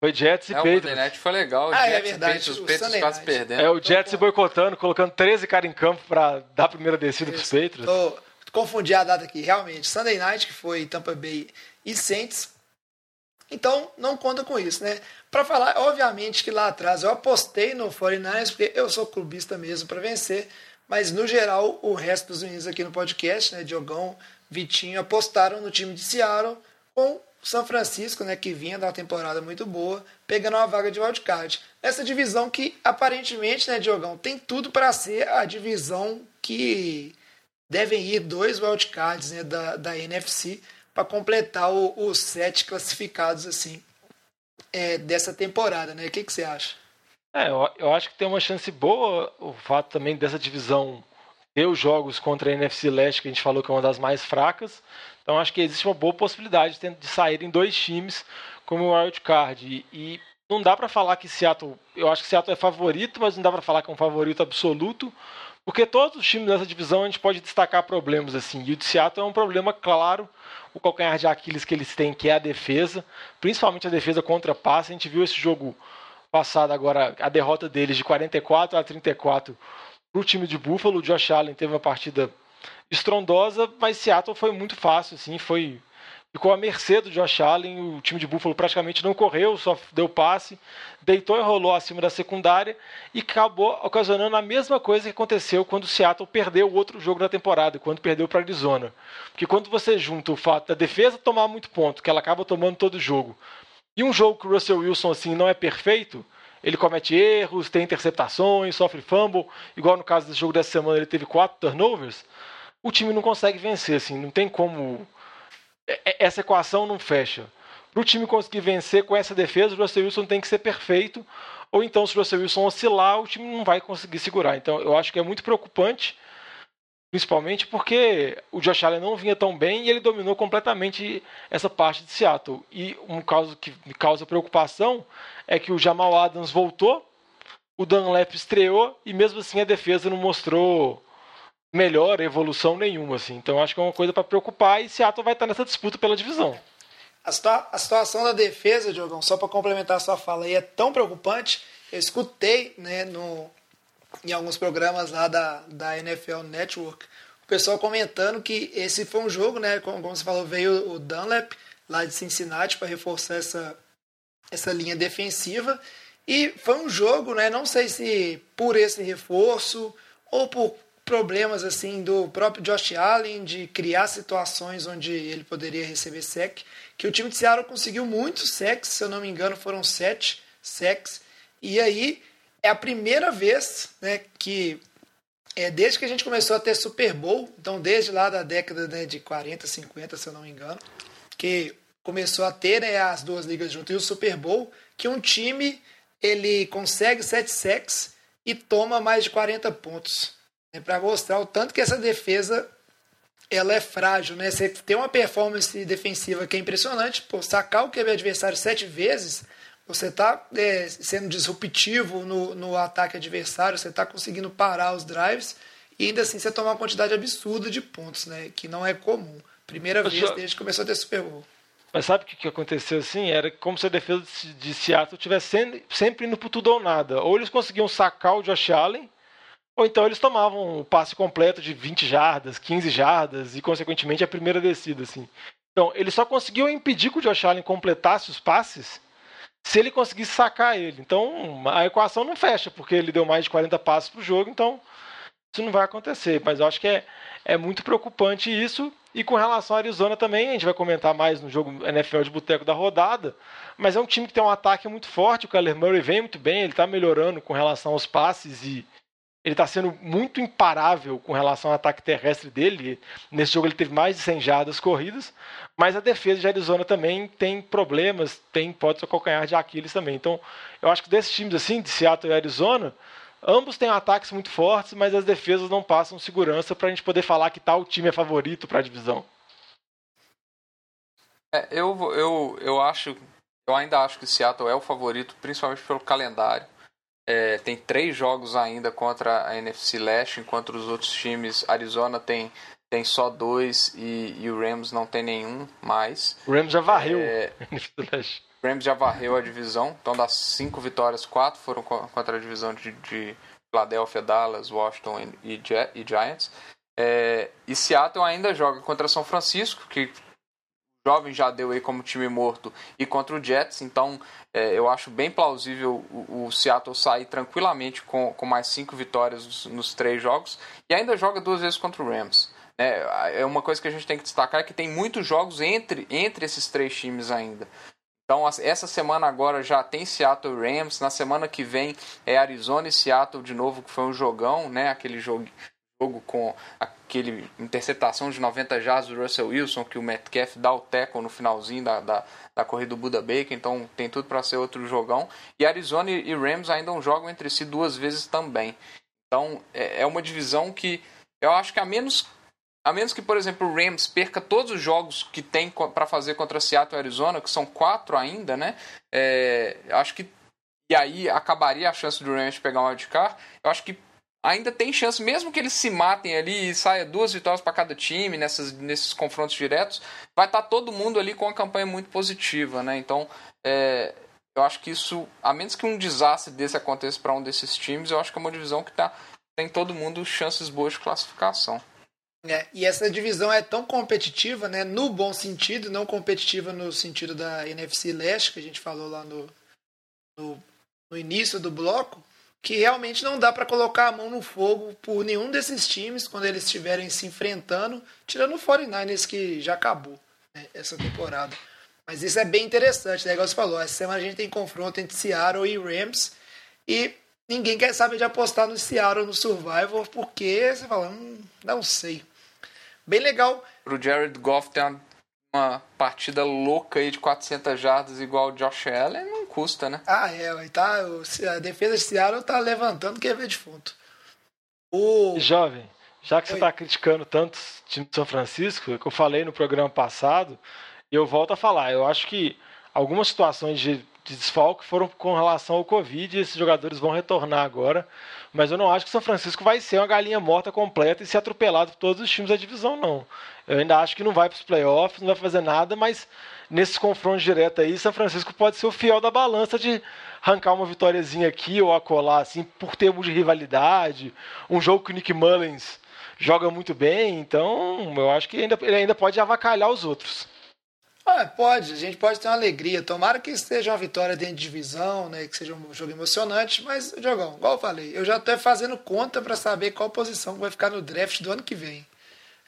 Foi Jets e é, Patriots. O Monday Night foi legal. Ah, Jets é verdade. Patriots, os Patriots quase perdendo. É, o Jets se boicotando, colocando 13 caras em campo para dar a primeira descida para os Patriots. Tô, confundi a data aqui, realmente. Sunday Night, que foi Tampa Bay e Saints. Então, não conta com isso, né? Para falar, obviamente que lá atrás eu apostei no 49ers, porque eu sou clubista mesmo para vencer, mas no geral, o resto dos meninos aqui no podcast, né, Diogão, Vitinho, apostaram no time de Seattle com São Francisco, né, que vinha da temporada muito boa, pegando uma vaga de wildcard. Essa divisão que aparentemente, né, Diogão, tem tudo para ser a divisão que devem ir dois wildcards né, da, da NFC para completar os sete classificados assim é, dessa temporada, né? O que, que você acha? É, eu, eu acho que tem uma chance boa o fato também dessa divisão ter os jogos contra a NFC Leste, que a gente falou que é uma das mais fracas. Então acho que existe uma boa possibilidade de, de saírem dois times como o Wild Card. E, e não dá para falar que Seattle. Eu acho que Seattle é favorito, mas não dá para falar que é um favorito absoluto, porque todos os times dessa divisão a gente pode destacar problemas assim. E o de Seattle é um problema claro, o calcanhar de Aquiles que eles têm, que é a defesa, principalmente a defesa contra passe. A gente viu esse jogo passado agora, a derrota deles de 44 a 34 para o time de Buffalo. O Josh Allen teve uma partida estrondosa, mas Seattle foi muito fácil, assim, foi ficou à mercê do Josh Allen. O time de Buffalo praticamente não correu, só deu passe, deitou e rolou acima da secundária e acabou ocasionando a mesma coisa que aconteceu quando o Seattle perdeu o outro jogo da temporada, quando perdeu para Arizona. Porque quando você junta o fato da defesa tomar muito ponto, que ela acaba tomando todo jogo, e um jogo que o Russell Wilson assim não é perfeito, ele comete erros, tem interceptações, sofre fumble, igual no caso desse jogo dessa semana ele teve quatro turnovers, o time não consegue vencer, assim, não tem como é, é, essa equação não fecha. Para o time conseguir vencer com essa defesa, o Russell Wilson tem que ser perfeito, ou então se o Russell Wilson oscilar, o time não vai conseguir segurar. Então eu acho que é muito preocupante, principalmente porque o Josh Allen não vinha tão bem e ele dominou completamente essa parte de Seattle. E um caso que me causa preocupação é que o Jamal Adams voltou, o Dunlap estreou e mesmo assim a defesa não mostrou melhor evolução nenhuma, assim. Então acho que é uma coisa para preocupar e Seattle vai estar nessa disputa pela divisão. A, situa a situação da defesa, Diogão, só para complementar a sua fala aí, é tão preocupante. Eu escutei né, no, em alguns programas lá da, da NFL Network o pessoal comentando que esse foi um jogo, né? Como, como você falou, veio o Dunlap lá de Cincinnati para reforçar essa, essa linha defensiva. E foi um jogo, né? Não sei se por esse reforço ou por problemas assim do próprio Josh Allen de criar situações onde ele poderia receber sec, que o time de Seattle conseguiu muitos secs, se eu não me engano foram sete secs, e aí é a primeira vez né, que é, desde que a gente começou a ter Super Bowl, então desde lá da década né, de 40, 50, se eu não me engano, que começou a ter né, as duas ligas juntas e o Super Bowl, que um time ele consegue sete sacks e toma mais de 40 pontos. Né, para mostrar o tanto que essa defesa ela é frágil, né? Você tem uma performance defensiva que é impressionante, pô, sacar o QB adversário sete vezes, você está é, sendo disruptivo no, no ataque adversário, você está conseguindo parar os drives e ainda assim você toma uma quantidade absurda de pontos, né? Que não é comum. Primeira Mas vez desde que começou a ter Super Bowl. Mas sabe o que, que aconteceu assim? Era como se a defesa de Seattle estivesse sempre indo por tudo ou nada. Ou eles conseguiam sacar o Josh Allen, ou então eles tomavam o passe completo de 20 jardas, 15 jardas e, consequentemente, a primeira descida. Assim. Então, eles só conseguiam impedir que o Josh Allen completasse os passes se ele conseguisse sacar ele. Então, a equação não fecha, porque ele deu mais de 40 passes para o jogo, então isso não vai acontecer. Mas eu acho que é, é muito preocupante isso. E com relação à Arizona também, a gente vai comentar mais no jogo NFL de boteco da rodada, mas é um time que tem um ataque muito forte, o Kyler Murray vem muito bem, ele está melhorando com relação aos passes e ele está sendo muito imparável com relação ao ataque terrestre dele. Nesse jogo ele teve mais de 100 jardas corridas, mas a defesa de Arizona também tem problemas, tem pode ser calcanhar de Aquiles também. Então, eu acho que desses times assim, de Seattle e Arizona, ambos têm ataques muito fortes, mas as defesas não passam segurança para a gente poder falar que tal time é favorito para a divisão. É, eu, eu, eu acho, eu ainda acho que Seattle é o favorito, principalmente pelo calendário. É, tem três jogos ainda contra a NFC Leste, enquanto os outros times, Arizona tem, tem só dois e, e o Rams não tem nenhum mais. O Rams já varreu é, o Rams já varreu a divisão, então das cinco vitórias, quatro foram contra a divisão de, de Philadelphia, Dallas, Washington e, e Giants. É, e Seattle ainda joga contra São Francisco, que jovem já deu aí como time morto e contra o Jets, então é, eu acho bem plausível o, o, Seattle sair tranquilamente com, com mais cinco vitórias nos, nos, três jogos e ainda joga duas vezes contra o Rams. É, é uma coisa que a gente tem que destacar é que tem muitos jogos entre, entre esses três times ainda. Então, essa semana agora já tem Seattle Rams. Na semana que vem é Arizona e Seattle de novo, que foi um jogão, né? Aquele jogo, jogo com aquele interceptação de 90 jardas do Russell Wilson, que o Metcalf dá o tackle no finalzinho da, da, da corrida do Buda Baker, então tem tudo para ser outro jogão. E Arizona e Rams ainda jogam entre si duas vezes também. Então é, é uma divisão que eu acho que a menos a menos que, por exemplo, o Rams perca todos os jogos que tem para fazer contra Seattle e Arizona, que são quatro ainda, né? É, acho que e aí acabaria a chance do Rams pegar um wildcard. Eu acho que ainda tem chance, mesmo que eles se matem ali e saia duas vitórias para cada time nessas, nesses confrontos diretos, vai estar tá todo mundo ali com uma campanha muito positiva, né? Então, é, eu acho que isso, a menos que um desastre desse aconteça para um desses times, eu acho que é uma divisão que tá, tem todo mundo chances boas de classificação. É, e essa divisão é tão competitiva, né, no bom sentido, não competitiva no sentido da NFC Leste, que a gente falou lá no, no, no início do bloco, que realmente não dá para colocar a mão no fogo por nenhum desses times quando eles estiverem se enfrentando, tirando o 49ers que já acabou né, essa temporada. Mas isso é bem interessante, né? Igual você falou, essa semana a gente tem confronto entre Seattle e Rams e ninguém quer saber de apostar no Seattle no Survivor porque você fala, hum, não sei. Bem legal. Pro Jared Goff ter uma uma partida louca aí de 400 jardas igual o Josh Allen, não custa, né? Ah, é. Tá, a defesa de Seattle tá levantando que é ver defunto. O... Jovem, já que Oi. você tá criticando tanto o time de São Francisco, que eu falei no programa passado, e eu volto a falar, eu acho que algumas situações de, de desfalque foram com relação ao Covid e esses jogadores vão retornar agora. Mas eu não acho que o São Francisco vai ser uma galinha morta completa e ser atropelado por todos os times da divisão, não. Eu ainda acho que não vai para os playoffs, não vai fazer nada, mas nesses confrontos diretos aí, São Francisco pode ser o fiel da balança de arrancar uma vitóriazinha aqui ou acolá, assim, por termos de rivalidade. Um jogo que o Nick Mullins joga muito bem, então eu acho que ainda, ele ainda pode avacalhar os outros. Ah, pode, a gente pode ter uma alegria. Tomara que seja uma vitória dentro de divisão, né? Que seja um jogo emocionante, mas, Diogão, igual eu falei, eu já estou fazendo conta para saber qual posição vai ficar no draft do ano que vem.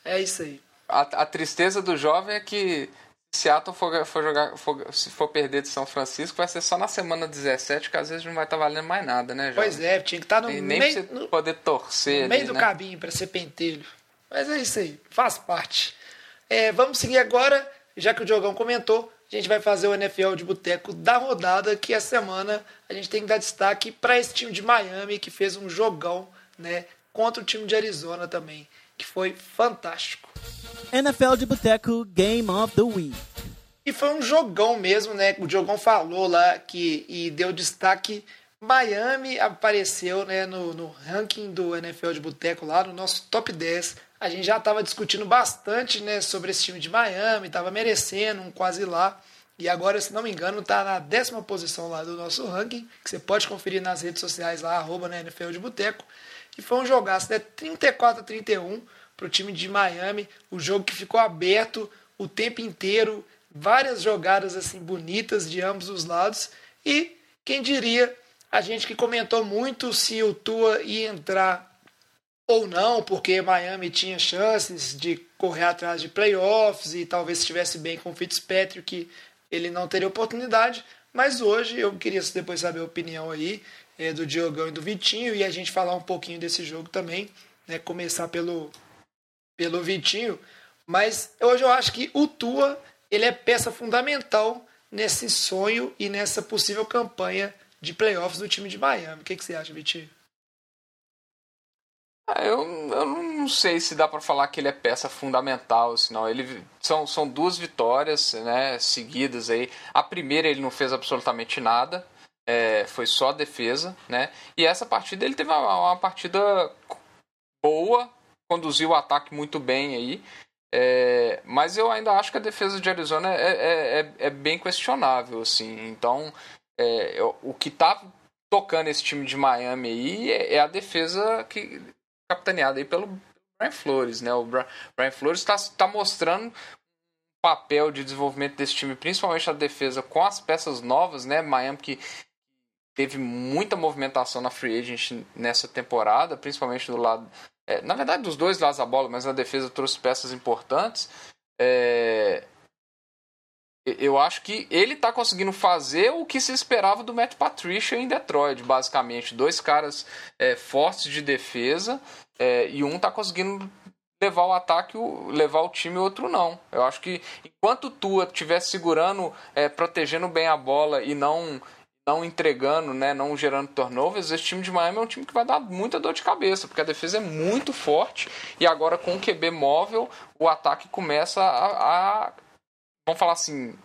É isso aí. A, a tristeza do jovem é que se Seattle for, for jogar, for, se for perder de São Francisco, vai ser só na semana 17, que às vezes não vai estar tá valendo mais nada, né, Jovem? Pois é, tinha que estar tá no nem meio. Nem no, poder torcer. No meio ali, do né? cabinho para ser pentelho. Mas é isso aí, faz parte. É, vamos seguir agora, já que o Diogão comentou, a gente vai fazer o NFL de boteco da rodada, que essa semana a gente tem que dar destaque para esse time de Miami, que fez um jogão né, contra o time de Arizona também, que foi fantástico. NFL de boteco Game of the Week. E foi um jogão mesmo, né? O Diogão falou lá que e deu destaque. Miami apareceu né, no, no ranking do NFL de Boteco lá, no nosso top 10. A gente já estava discutindo bastante né, sobre esse time de Miami, estava merecendo um quase lá. E agora, se não me engano, está na décima posição lá do nosso ranking, que você pode conferir nas redes sociais lá, arroba na NFL de Boteco. Foi um jogaço, né? 34 a 31 para o time de Miami. O jogo que ficou aberto o tempo inteiro, várias jogadas assim bonitas de ambos os lados. E quem diria, a gente que comentou muito se o Tua ia entrar ou não, porque Miami tinha chances de correr atrás de playoffs e talvez estivesse bem com o Fitzpatrick, ele não teria oportunidade. Mas hoje eu queria depois saber a opinião aí é, do Diogão e do Vitinho e a gente falar um pouquinho desse jogo também, né? Começar pelo, pelo Vitinho. Mas hoje eu acho que o Tua ele é peça fundamental nesse sonho e nessa possível campanha de playoffs do time de Miami. O que, que você acha, Vitinho? Ah, eu, eu não sei se dá para falar que ele é peça fundamental, senão ele são, são duas vitórias, né, seguidas aí. A primeira ele não fez absolutamente nada, é, foi só defesa, né? E essa partida ele teve uma, uma partida boa, conduziu o ataque muito bem aí. É, mas eu ainda acho que a defesa de Arizona é, é, é, é bem questionável, assim. Então, é, o que tá tocando esse time de Miami aí é, é a defesa que capitaneada aí pelo Brian Flores, né? O Brian Flores está tá mostrando papel de desenvolvimento desse time, principalmente a defesa com as peças novas, né? Miami que teve muita movimentação na free agent nessa temporada, principalmente do lado é, na verdade, dos dois lados da bola, mas na defesa trouxe peças importantes. É, eu acho que ele está conseguindo fazer o que se esperava do Matt Patricia em Detroit, basicamente. Dois caras é, fortes de defesa é, e um está conseguindo levar o ataque, levar o time o outro não. Eu acho que enquanto o Tua estiver segurando, é, protegendo bem a bola e não não entregando, né, não gerando turnovers, esse time de Miami é um time que vai dar muita dor de cabeça, porque a defesa é muito forte e agora com o QB móvel, o ataque começa a, a vamos falar assim,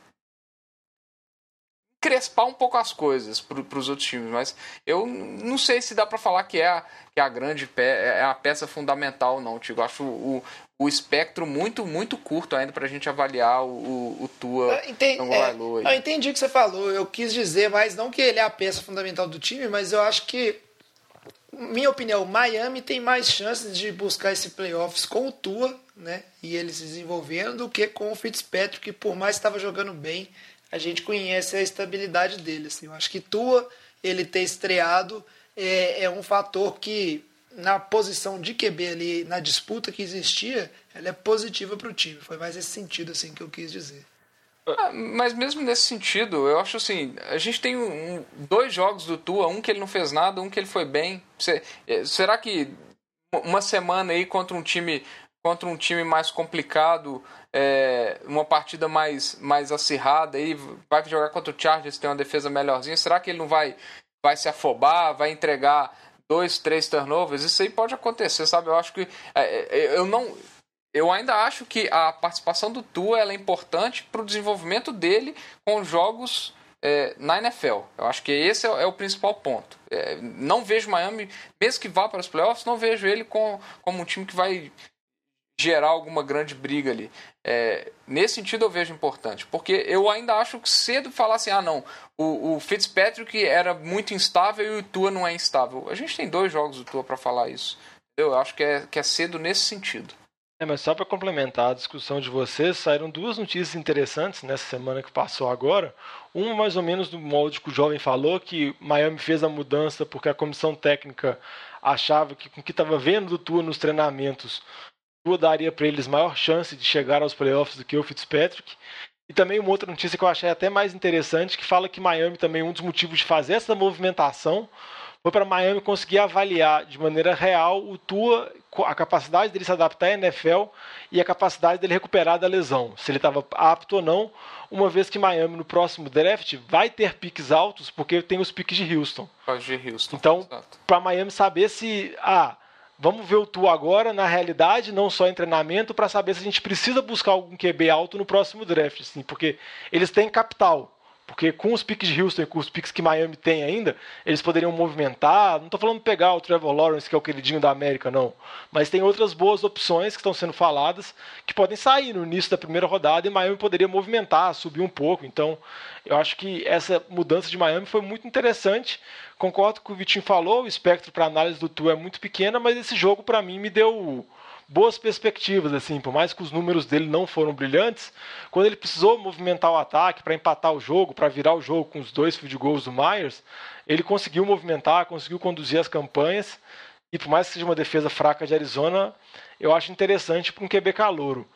crespar um pouco as coisas para os outros times, mas eu não sei se dá para falar que é a, que é a grande pe é a peça fundamental não, Tigo. Acho o, o espectro muito muito curto ainda para a gente avaliar o, o, o Tua eu entendi, é, eu entendi o que você falou. Eu quis dizer, mas não que ele é a peça fundamental do time, mas eu acho que minha opinião, Miami tem mais chances de buscar esse playoffs com o Tua, né? E ele se desenvolvendo do que com o Fitzpatrick, que por mais estava jogando bem, a gente conhece a estabilidade dele. Assim. Eu acho que Tua, ele ter estreado, é, é um fator que, na posição de QB ali, na disputa que existia, ela é positiva para o time. Foi mais esse sentido assim que eu quis dizer. Ah, mas mesmo nesse sentido, eu acho assim, a gente tem um, dois jogos do Tua, um que ele não fez nada, um que ele foi bem. Eh, será que uma semana aí contra um time contra um time mais complicado, é, uma partida mais, mais acirrada, aí vai jogar contra o Chargers, tem uma defesa melhorzinha, será que ele não vai, vai se afobar, vai entregar dois, três turnovers? Isso aí pode acontecer, sabe? Eu acho que é, é eu não eu ainda acho que a participação do Tua é importante para o desenvolvimento dele com jogos é, na NFL. Eu acho que esse é, é o principal ponto. É, não vejo Miami, mesmo que vá para os playoffs, não vejo ele com, como um time que vai gerar alguma grande briga ali. É, nesse sentido eu vejo importante, porque eu ainda acho que cedo falar assim, ah não, o, o Fitzpatrick era muito instável e o Tua não é instável. A gente tem dois jogos do Tua para falar isso. Eu acho que é, que é cedo nesse sentido. É, mas só para complementar a discussão de vocês, saíram duas notícias interessantes nessa semana que passou agora. Uma mais ou menos do molde que o jovem falou, que Miami fez a mudança porque a comissão técnica achava que com o que estava vendo do Tua nos treinamentos, Tua daria para eles maior chance de chegar aos playoffs do que o Fitzpatrick. E também uma outra notícia que eu achei até mais interessante, que fala que Miami também um dos motivos de fazer essa movimentação foi para Miami conseguir avaliar de maneira real o Tua, a capacidade dele se adaptar à NFL e a capacidade dele recuperar da lesão, se ele estava apto ou não, uma vez que Miami no próximo draft vai ter piques altos, porque tem os piques de Houston. De Houston então, para Miami saber se ah, vamos ver o Tua agora na realidade, não só em treinamento, para saber se a gente precisa buscar algum QB alto no próximo draft, assim, porque eles têm capital. Porque com os piques de Houston e com os piques que Miami tem ainda, eles poderiam movimentar. Não estou falando pegar o Trevor Lawrence, que é o queridinho da América, não. Mas tem outras boas opções que estão sendo faladas que podem sair no início da primeira rodada e Miami poderia movimentar, subir um pouco. Então, eu acho que essa mudança de Miami foi muito interessante. Concordo com o que o Vitinho falou, o espectro para análise do Tu é muito pequena, mas esse jogo para mim me deu boas perspectivas, assim, por mais que os números dele não foram brilhantes, quando ele precisou movimentar o ataque para empatar o jogo, para virar o jogo com os dois field goals do Myers, ele conseguiu movimentar, conseguiu conduzir as campanhas, e por mais que seja uma defesa fraca de Arizona, eu acho interessante para um QB calouro.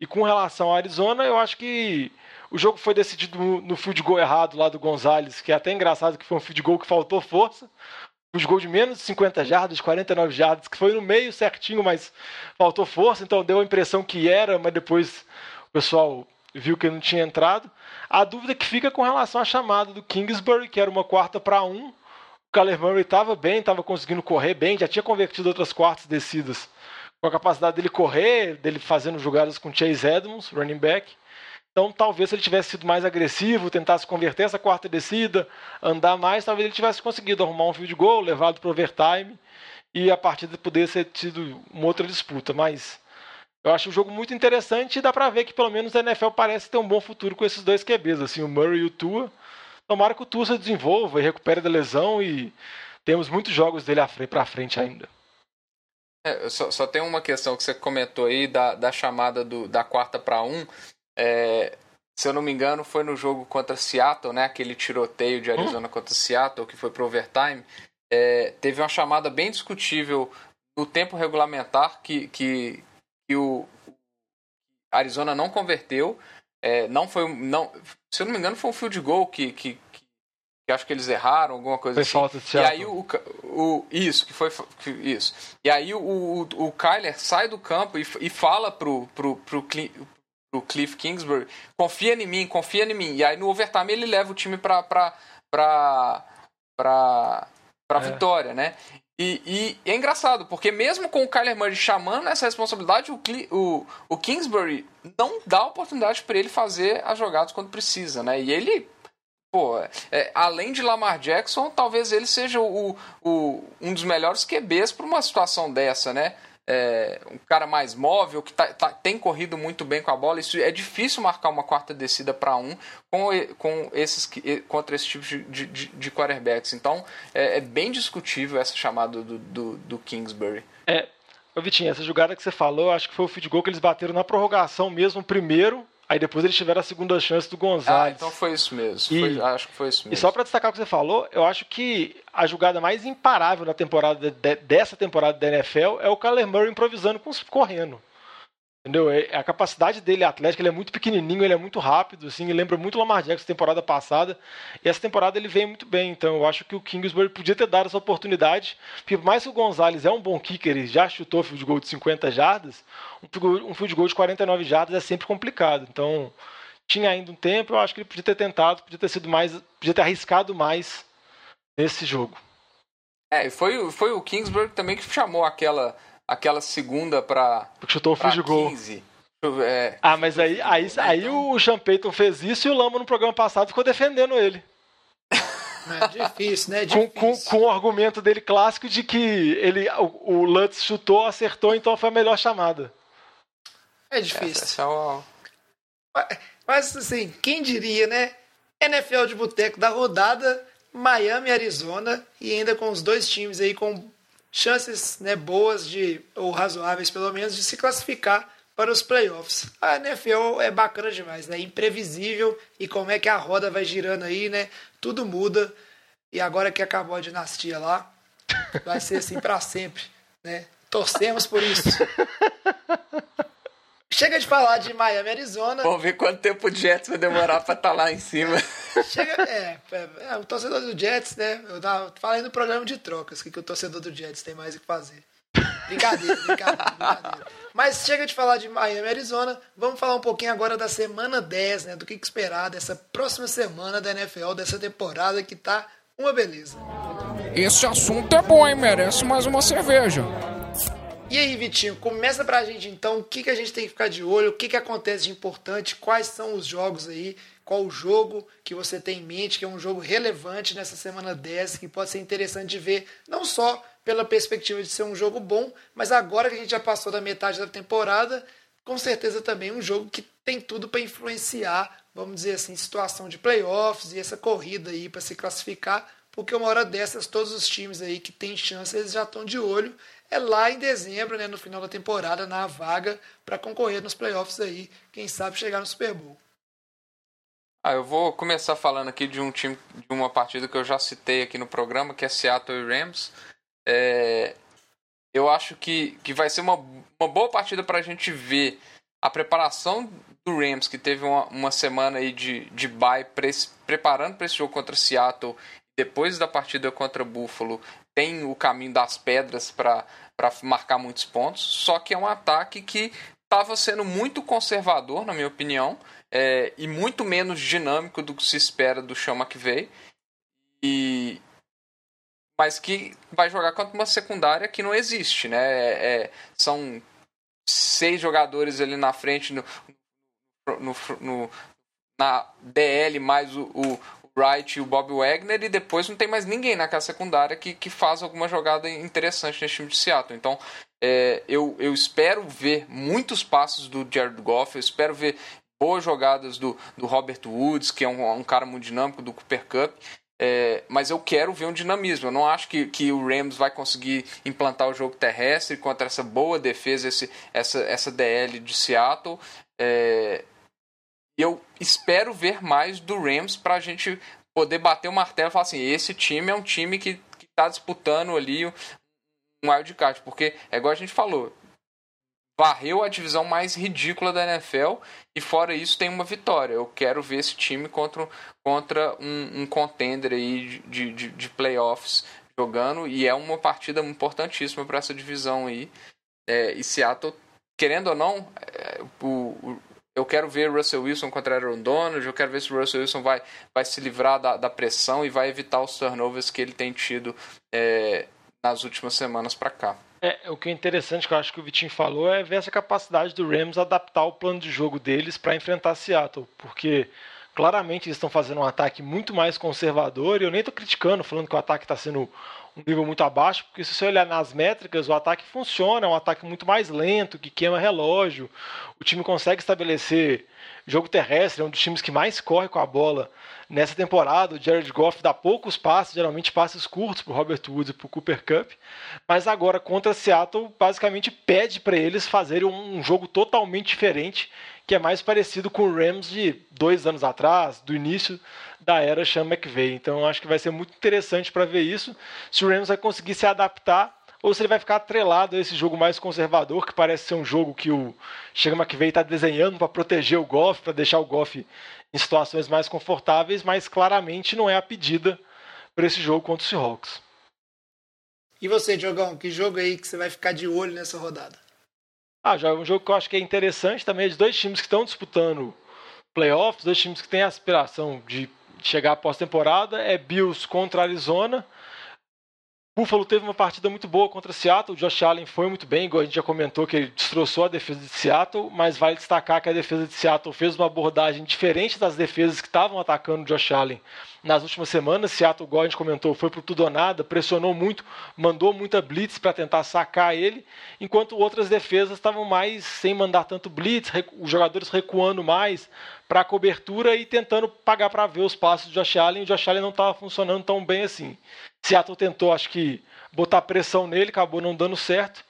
E com relação a Arizona, eu acho que o jogo foi decidido no field goal errado lá do Gonzalez, que é até engraçado que foi um field goal que faltou força os gols de menos de 50 jardas, 49 jardas, que foi no meio certinho, mas faltou força, então deu a impressão que era, mas depois o pessoal viu que não tinha entrado. A dúvida que fica com relação à chamada do Kingsbury, que era uma quarta para um. O Kyler Murray estava bem, estava conseguindo correr bem, já tinha convertido outras quartas descidas com a capacidade dele correr, dele fazendo jogadas com Chase Edmonds, running back. Então, talvez se ele tivesse sido mais agressivo, tentasse converter essa quarta descida, andar mais, talvez ele tivesse conseguido arrumar um field goal, levado para o overtime e a partida poderia ter tido uma outra disputa. Mas eu acho o jogo muito interessante e dá para ver que pelo menos a NFL parece ter um bom futuro com esses dois QBs, assim, o Murray e o Tua. Tomara que o Tua se desenvolva e recupere da lesão e temos muitos jogos dele para frente ainda. É, só, só, tem uma questão que você comentou aí da, da chamada do, da quarta para um. É, se eu não me engano, foi no jogo contra Seattle, né? Aquele tiroteio de Arizona hum? contra Seattle, que foi pro overtime. É, teve uma chamada bem discutível no tempo regulamentar que, que, que o Arizona não converteu. É, não foi. Não, se eu não me engano, foi um field goal que, que, que, que acho que eles erraram, alguma coisa foi assim. Falta de e aí o, o. Isso, que foi. Isso. E aí o, o, o Kyler sai do campo e, e fala pro, pro, pro, pro Cliff Kingsbury, confia em mim, confia em mim. E aí no overtime ele leva o time pra, pra, pra, pra, pra é. vitória, né? E, e, é engraçado, porque mesmo com o Kyler Murray chamando essa responsabilidade, o, o, o Kingsbury não dá oportunidade para ele fazer as jogadas quando precisa, né? E ele, pô, é, além de Lamar Jackson, talvez ele seja o, o, um dos melhores QBs para uma situação dessa, né? É, um cara mais móvel, que tá, tá, tem corrido muito bem com a bola. Isso é difícil marcar uma quarta descida para um com, com esses, contra esse tipo de, de, de quarterbacks. Então é, é, bem discutível essa chamada do, do, do Kingsbury. É, Vitinho, essa jogada que você falou, acho que foi o feed goal que eles bateram na prorrogação mesmo, primeiro, Aí depois eles tiveram a segunda chance do Gonzalez. Ah, então foi isso mesmo. E, foi, acho que foi isso mesmo. E só para destacar o que você falou, eu acho que a jogada mais imparável na temporada de, dessa temporada da NFL é o Kyler Murray improvisando com, correndo. Entendeu? É, a capacidade dele atlética, ele é muito pequenininho, ele é muito rápido, assim, lembra muito o Lamar Jackson temporada passada. E essa temporada ele vem muito bem, então eu acho que o Kingsbury podia ter dado essa oportunidade, porque por mais que o Gonzalez é um bom kicker, ele já chutou field goal de 50 jardas, um field goal de 49 jardas é sempre complicado. Então, tinha ainda um tempo, eu acho que ele podia ter tentado, podia ter sido mais, podia ter arriscado mais nesse jogo. É, foi, foi o Kingsbury também que chamou aquela aquela segunda para chutou o field goal. É, ah, mas aí, aí, aí então... o Sean Payton fez isso e o Lama no programa passado ficou defendendo ele. É difícil, né? É com, com, difícil. com o argumento dele clássico de que ele, o, o Lutz chutou, acertou, então foi a melhor chamada. É difícil. é o- Mas assim, quem diria, né? NFL de boteco da rodada, Miami, Arizona, e ainda com os dois times aí com chances né, boas de, ou razoáveis pelo menos, de se classificar para os playoffs. A NFL é bacana demais, né? Imprevisível e como é que a roda vai girando aí, né? Tudo muda. E agora que acabou a dinastia lá, vai ser assim para sempre, né? Torcemos por isso. Chega de falar de Miami, Arizona. Vamos ver quanto tempo o Jets vai demorar pra estar lá em cima. Chega, é, é, é, o torcedor do Jets, né? Eu tava falando no programa de trocas, que, que o torcedor do Jets tem mais o que fazer. Brincadeira, brincadeira, brincadeira. Mas chega de falar de Miami, Arizona. Vamos falar um pouquinho agora da semana 10, né? Do que, que esperar dessa próxima semana da NFL, dessa temporada que tá uma beleza. Esse assunto é bom, hein? Merece mais uma cerveja. E aí, Vitinho, começa pra gente então o que, que a gente tem que ficar de olho, o que, que acontece de importante, quais são os jogos aí, qual o jogo que você tem em mente, que é um jogo relevante nessa semana 10, que pode ser interessante de ver, não só pela perspectiva de ser um jogo bom, mas agora que a gente já passou da metade da temporada, com certeza também um jogo que tem tudo para influenciar, vamos dizer assim, situação de playoffs e essa corrida aí para se classificar, porque uma hora dessas todos os times aí que têm chance, eles já estão de olho é lá em dezembro, né, no final da temporada, na vaga para concorrer nos playoffs aí, quem sabe chegar no Super Bowl. Ah, eu vou começar falando aqui de um time, de uma partida que eu já citei aqui no programa, que é Seattle e Rams. É, eu acho que, que vai ser uma, uma boa partida para a gente ver a preparação do Rams, que teve uma, uma semana aí de, de bye, pre, preparando para esse jogo contra Seattle, depois da partida contra Buffalo, tem o caminho das pedras para marcar muitos pontos, só que é um ataque que estava sendo muito conservador, na minha opinião, é, e muito menos dinâmico do que se espera do Sean McVay. E, mas que vai jogar contra uma secundária que não existe, né? É, são seis jogadores ali na frente no, no, no, na DL mais o, o, Wright e o Bob Wagner e depois não tem mais ninguém naquela secundária que, que faz alguma jogada interessante nesse time de Seattle. Então é, eu, eu espero ver muitos passos do Jared Goff, eu espero ver boas jogadas do, do Robert Woods, que é um, um cara muito dinâmico, do Cooper Cup. É, mas eu quero ver um dinamismo. Eu não acho que, que o Rams vai conseguir implantar o jogo terrestre contra essa boa defesa, esse, essa, essa DL de Seattle. É, eu espero ver mais do Rams para a gente poder bater o martelo e falar assim: esse time é um time que está disputando ali um wildcard. Porque é igual a gente falou: varreu a divisão mais ridícula da NFL e fora isso tem uma vitória. Eu quero ver esse time contra, contra um, um contender aí de, de, de, playoffs jogando e é uma partida importantíssima para essa divisão aí. É, e Seattle, querendo ou não, é, o, o, eu quero ver Russell Wilson contra Aaron Donald, eu quero ver se o Russell Wilson vai, vai se livrar da, da pressão e vai evitar os turnovers que ele tem tido é, nas últimas semanas para cá. É, o que é interessante que eu acho que o Vitinho falou é ver essa capacidade do Rams adaptar o plano de jogo deles para enfrentar Seattle, porque claramente eles estão fazendo um ataque muito mais conservador e eu nem estou criticando, falando que o ataque está sendo um nível muito abaixo, porque se você olhar nas métricas, o ataque funciona, é um ataque muito mais lento, que queima relógio, o time consegue estabelecer jogo terrestre, é um dos times que mais corre com a bola nessa temporada. O Jared Goff dá poucos passes, geralmente passes curtos para o Robert Woods e para o Cooper Cup, mas agora contra Seattle basicamente pede para eles fazerem um jogo totalmente diferente, que é mais parecido com o Rams de dois anos atrás, do início da era Sean McVay. Então acho que vai ser muito interessante para ver isso, se o Rams vai conseguir se adaptar ou se ele vai ficar atrelado a esse jogo mais conservador, que parece ser um jogo que o Sean McVay está desenhando para proteger o Goff, para deixar o Goff em situações mais confortáveis, mas claramente não é a pedida para esse jogo contra o Seahawks. E você, Diogão, que jogo aí que você vai ficar de olho nessa rodada? Ah, já é um jogo que eu acho que é interessante também, é de dois times que estão disputando playoffs, dois times que têm a aspiração de chegar à pós-temporada, é Bills contra Arizona. Buffalo teve uma partida muito boa contra Seattle. O Josh Allen foi muito bem, igual a gente já comentou que ele destroçou a defesa de Seattle, mas vale destacar que a defesa de Seattle fez uma abordagem diferente das defesas que estavam atacando o Josh Allen nas últimas semanas. Seattle, igual a gente comentou, foi pro tudo ou nada, pressionou muito, mandou muita blitz para tentar sacar ele, enquanto outras defesas estavam mais sem mandar tanto blitz, os jogadores recuando mais para a cobertura e tentando pagar para ver os passos do Josh Allen. O Josh Allen não estava funcionando tão bem assim. Seattle tentou, acho que, botar pressão nele, acabou não dando certo.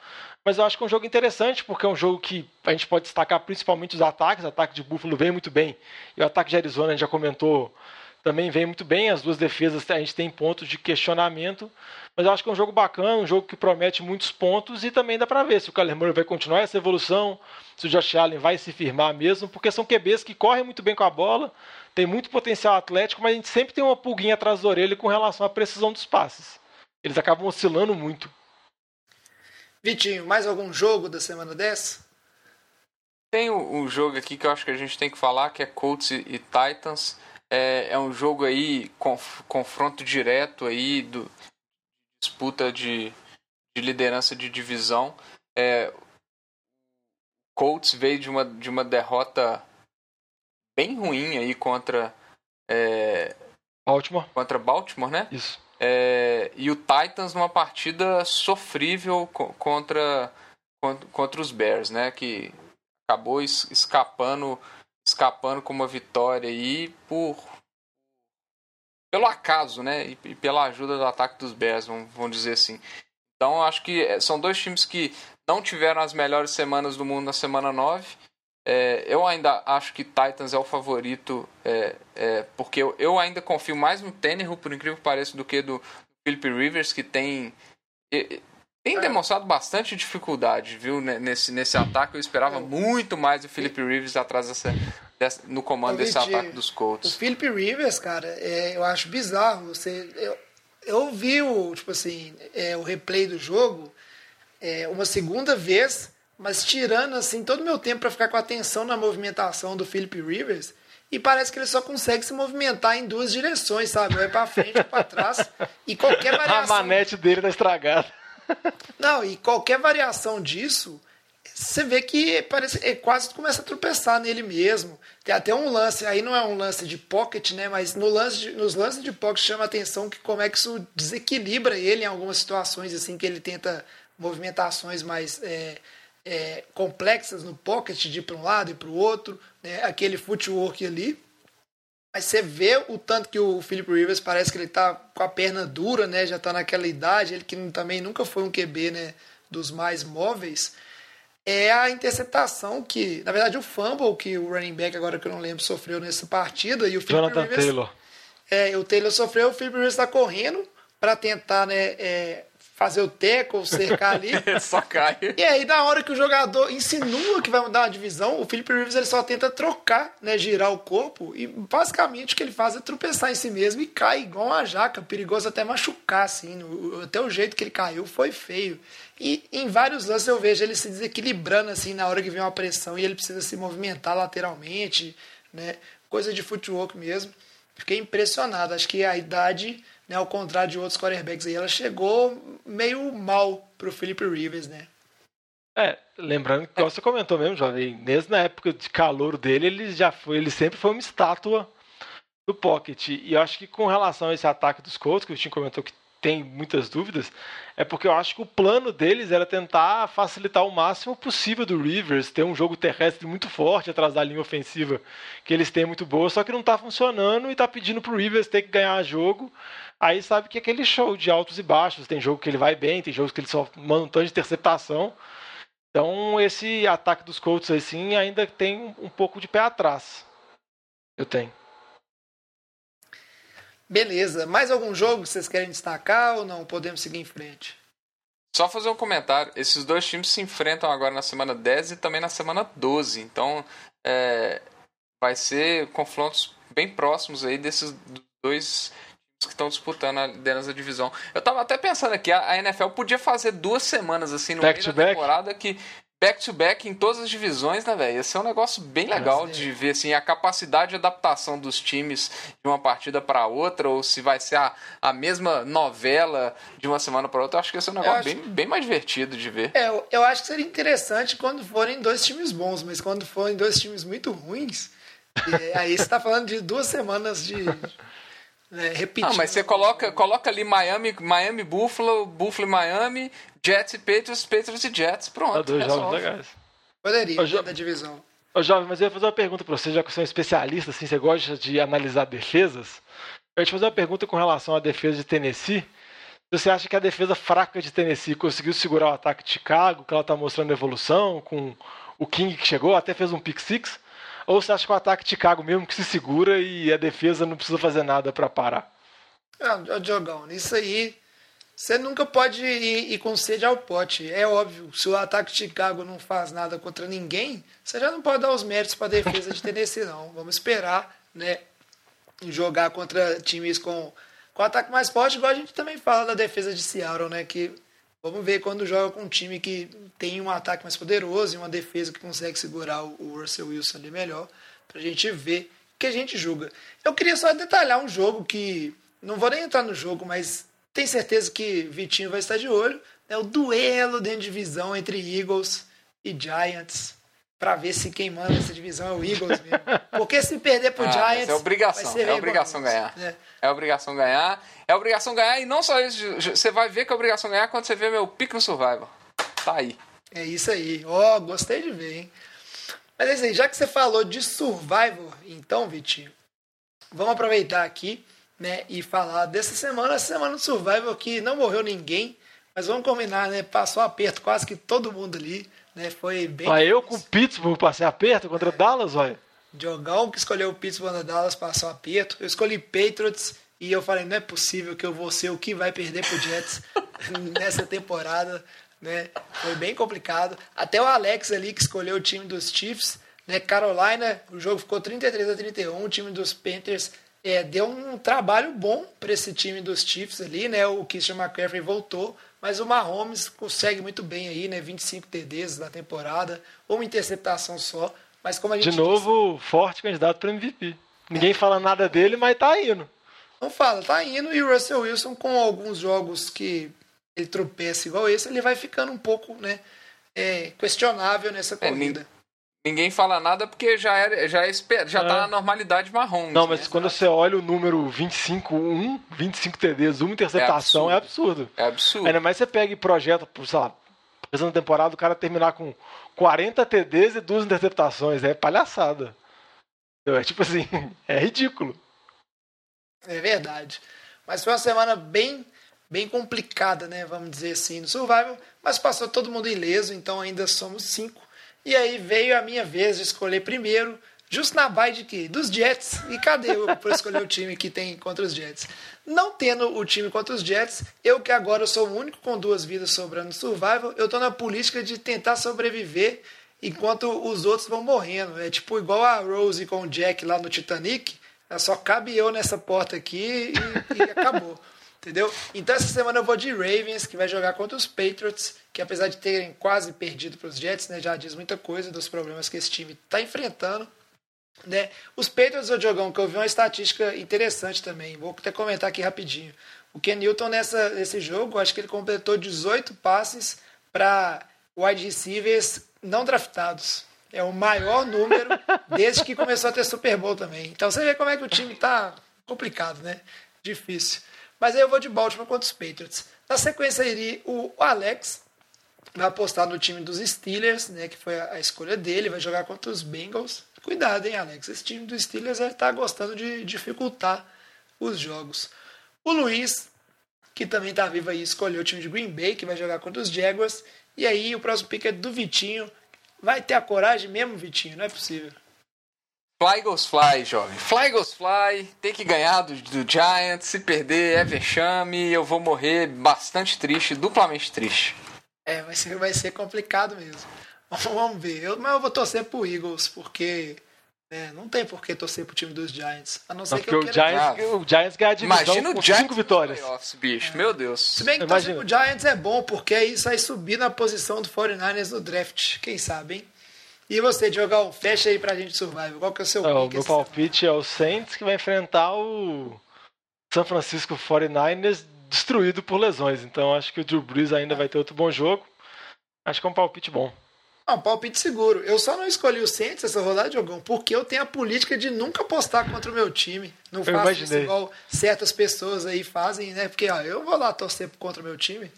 Mas eu acho que é um jogo interessante, porque é um jogo que a gente pode destacar principalmente os ataques. O ataque de Buffalo vem muito bem. E o ataque de Arizona, a gente já comentou, também vem muito bem. As duas defesas a gente tem pontos de questionamento. Mas eu acho que é um jogo bacana, um jogo que promete muitos pontos e também dá para ver se o Kyler Murray vai continuar essa evolução, se o Josh Allen vai se firmar mesmo, porque são QBs que correm muito bem com a bola, tem muito potencial atlético, mas a gente sempre tem uma pulguinha atrás da orelha com relação à precisão dos passes. Eles acabam oscilando muito. Vitinho, mais algum jogo da semana dessa? Tem um jogo aqui que eu acho que a gente tem que falar, que é Colts e, Titans. É, é, um jogo aí, conf, confronto direto aí, do, disputa de, de liderança de divisão. É, Colts veio de uma, de uma derrota bem ruim aí contra é, Baltimore. Contra Baltimore, né? Isso. É, e o Titans numa partida sofrível contra, contra, contra os Bears, né? Que acabou escapando escapando com uma vitória aí por pelo acaso, né? E, pela ajuda do ataque dos Bears, vamos, vamos dizer assim. Então acho que é, são dois times que não tiveram as melhores semanas do mundo na semana 9 é, eu ainda acho que Titans é o favorito, é, é, porque eu, eu, ainda confio mais no Tannehill, por incrível que pareça, do que do Philip Rivers, que tem, tem é. demonstrado bastante dificuldade, viu, nesse, nesse ataque. Eu esperava é. muito mais do Philip Rivers atrás dessa, dessa no comando desse ataque dos Colts. O Philip Rivers, cara, é, eu acho bizarro. Você, eu, eu vi o, tipo assim, o replay do jogo uma segunda vez mas tirando assim todo o meu tempo para ficar com atenção na movimentação do Philip Rivers, e parece que ele só consegue se movimentar em duas direções, sabe? Ou é para frente ou para trás, e qualquer variação A manete dele tá estragada. Não, e qualquer variação disso, você vê que parece é, quase começa a tropeçar nele mesmo. Tem até um lance, aí não é um lance de pocket, né? Mas no lance de, nos lances de pocket chama a atenção que como é que isso desequilibra ele em algumas situações assim que ele tenta movimentações mais é, é, complexas no pocket de ir para um lado e para o outro, né, aquele footwork ali. Mas você vê o tanto que o Philip Rivers parece que ele está com a perna dura, né, já está naquela idade, ele que também nunca foi um QB né, dos mais móveis. É a interceptação que, na verdade, o fumble que o running back, agora que eu não lembro, sofreu nessa partida. E o Philip Jonathan Rivers, Taylor. É, o Taylor sofreu, o Philip Rivers está correndo para tentar né, é, fazer o teco, cercar ali. só cai. E aí, na hora que o jogador insinua que vai mudar uma divisão, o Philip Rivers ele só tenta trocar, né, girar o corpo, e basicamente o que ele faz é tropeçar em si mesmo e cai igual uma jaca, perigoso até machucar, assim. até o jeito que ele caiu foi feio. E em vários lances eu vejo ele se desequilibrando, assim, na hora que vem uma pressão e ele precisa se movimentar lateralmente, né, coisa de footwork mesmo. Fiquei impressionado, acho que a idade né, ao contrário de outros quarterbacks aí, ela chegou meio mal pro Philip Rivers, né? É, lembrando que você comentou mesmo, jovem, mesmo na época de calor dele, ele já foi, ele sempre foi uma estátua do pocket. E eu acho que com relação a esse ataque dos Colts, que o Tim comentou que tem muitas dúvidas, é porque eu acho que o plano deles era tentar facilitar o máximo possível do Rivers, ter um jogo terrestre muito forte atrás da linha ofensiva que eles têm muito boa, só que não está funcionando e está pedindo pro Rivers ter que ganhar jogo Aí sabe que é aquele show de altos e baixos. Tem jogo que ele vai bem, tem jogos que ele só manda um tanto de interceptação. Então esse ataque dos Colts assim ainda tem um pouco de pé atrás. Eu tenho. Beleza. Mais algum jogo que vocês querem destacar ou não? Podemos seguir em frente. Só fazer um comentário. Esses dois times se enfrentam agora na semana 10 e também na semana 12. Então é, vai ser confrontos bem próximos aí desses dois que estão disputando a liderança da divisão. Eu tava até pensando aqui, a NFL podia fazer duas semanas assim no back meio da temporada que back-to-back em todas as divisões, né, velho? Esse é um negócio bem legal de ver, assim, a capacidade de adaptação dos times de uma partida para outra, ou se vai ser a, a mesma novela de uma semana para outra. Eu acho que esse é um negócio acho- bem, bem mais divertido de ver. É, eu, eu acho que seria interessante quando forem dois times bons, mas quando forem dois times muito ruins, é, aí você tá falando de duas semanas de. Né, repetindo. Ah, mas você coloca, coloca ali Miami, Miami Buffalo, Buffalo e Miami, Jets e Patriots, Patriots e Jets, pronto. Tá dois jogos resolve. legais. Poderia, Ô, Jo- da divisão. Ô, Jovem, mas eu ia fazer uma pergunta pra você, já que você é um especialista, assim, você gosta de analisar defesas. Eu ia te fazer uma pergunta com relação à defesa de Tennessee. Você acha que a defesa fraca de Tennessee conseguiu segurar o ataque de Chicago, que ela tá mostrando evolução, com o King que chegou, até fez um pick six? Ou você acha que o ataque de Chicago mesmo que se segura e a defesa não precisa fazer nada pra parar? Ah, Diogão, isso aí. Você nunca pode ir, ir com sede ao pote. É óbvio, se o ataque de Chicago não faz nada contra ninguém, você já não pode dar os méritos para a defesa de Tennessee, não. Vamos esperar, né? Jogar contra times com, com ataque mais forte, igual a gente também fala da defesa de Seattle, né? Que vamos ver quando joga com um time que tem um ataque mais poderoso e uma defesa que consegue segurar o, Russell Wilson ali melhor, pra gente ver o que a gente julga. Eu queria só detalhar um jogo que. Não vou nem entrar no jogo, mas tenho certeza que Vitinho vai estar de olho. É o duelo dentro de divisão entre Eagles e Giants. Pra ver se quem manda essa divisão é o Eagles mesmo. Porque se perder pro Ah, mas Giants. é obrigação, é obrigação ganhar. né? É obrigação ganhar. É obrigação ganhar. E não só isso, você vai ver que é obrigação ganhar quando você vê meu pique no Survival. Tá aí. É isso aí. Ó, gostei de ver, hein? Mas é isso aí, já que você falou de Survivor, então, Vitinho, vamos aproveitar aqui, né, e falar dessa semana, essa semana do Survivor que não morreu ninguém, mas vamos combinar, né, passou aperto quase que todo mundo ali, né, foi bem... Mas eu com o Pittsburgh passei aperto contra Dallas, olha. Diogão que escolheu o Pittsburgh na Dallas passou aperto. Eu escolhi Patriots e eu falei, não é possível que eu vou ser o que vai perder pro Jets nessa temporada, né? Foi bem complicado. Até o Alex ali que escolheu o time dos Chiefs, né? Carolina, o jogo ficou 33 a 31, o time dos Panthers é, deu um trabalho bom para esse time dos Chiefs ali, né? O Christian McCaffrey voltou, mas o Mahomes consegue muito bem aí, né? 25 TDs na temporada, uma interceptação só, mas como a gente De novo, forte candidato para MVP. Ninguém fala nada dele, mas tá indo. Não fala, tá indo e o Russell Wilson com alguns jogos que ele tropeça igual esse, ele vai ficando um pouco, né, é, questionável nessa É, corrida. Ninguém fala nada porque já é, já é, esper- já É. tá na normalidade marrom. Não, mas né? quando você olha o número 25, 1, 25 TDs, uma interceptação, é absurdo. É absurdo. Ainda mais você pega e projeta, por, sei lá, pensando na temporada, o cara terminar com 40 TDs e duas interceptações. É palhaçada. É tipo assim, é ridículo. É verdade. Mas foi uma semana bem, bem complicada, né? Vamos dizer assim, no Survival. Mas passou todo mundo ileso, então ainda somos cinco. E aí veio a minha vez de escolher primeiro, justo na bye de quê? Dos Jets. E cadê eu para escolher o time que tem contra os Jets? Não tendo o time contra os Jets, eu que agora sou o único com duas vidas sobrando no Survival, eu tô na política de tentar sobreviver enquanto os outros vão morrendo. É tipo igual a Rose com o Jack lá no Titanic. Só cabe eu nessa porta aqui e, e acabou. Entendeu? Então essa semana eu vou de Ravens, que vai jogar contra os Patriots, que apesar de terem quase perdido para os Jets, né, já diz muita coisa dos problemas que esse time está enfrentando. Né? Os Patriots, o Diogão, que eu vi uma estatística interessante também, vou até comentar aqui rapidinho. O Ken Newton nessa, nesse jogo, acho que ele completou 18 passes para wide receivers não draftados. É o maior número desde que começou a ter Super Bowl também. Então você vê como é que o time tá complicado, né? Difícil. Mas aí eu vou de Baltimore contra os Patriots. Na sequência iria o Alex, vai apostar no time dos Steelers, né? Que foi a, escolha dele, vai jogar contra os Bengals. Cuidado, hein, Alex? Esse time dos Steelers ele tá gostando de dificultar os jogos. O Luiz, que também tá vivo aí, escolheu o time de Green Bay, que vai jogar contra os Jaguars. E aí o próximo pick é do Vitinho. Vai ter a coragem mesmo, Vitinho? Não é possível. Fly goes fly, jovem. Fly goes fly. Tem que ganhar do, do Giants. Se perder é vexame. Eu vou morrer bastante triste, duplamente triste. É, vai ser, vai ser complicado mesmo. Vamos ver. Eu, mas eu vou torcer pro Eagles, porque É, não tem por que torcer pro time dos Giants. A não ser Não, que porque eu o queira... Giants, o Giants ganha divisão Imagina o Giants cinco vitórias. playoffs, bicho. Meu Deus. Se bem que torcer Imagina. pro Giants é bom, porque aí isso vai subir na posição do 49ers no draft. Quem sabe, hein? E você, Diogão, fecha aí pra gente survival. Qual que é o seu É, o pick meu palpite é o Saints que vai enfrentar o San Francisco 49ers destruído por lesões. Então acho que o Drew Brees ainda vai ter outro bom jogo. Acho que é um palpite bom. Não, um palpite seguro. Eu só não escolhi o Saints essa rodada, Diogão, porque eu tenho a política de nunca apostar contra o meu time. Não faço isso igual certas pessoas aí fazem, né? Porque, ó, eu vou lá torcer contra o meu time.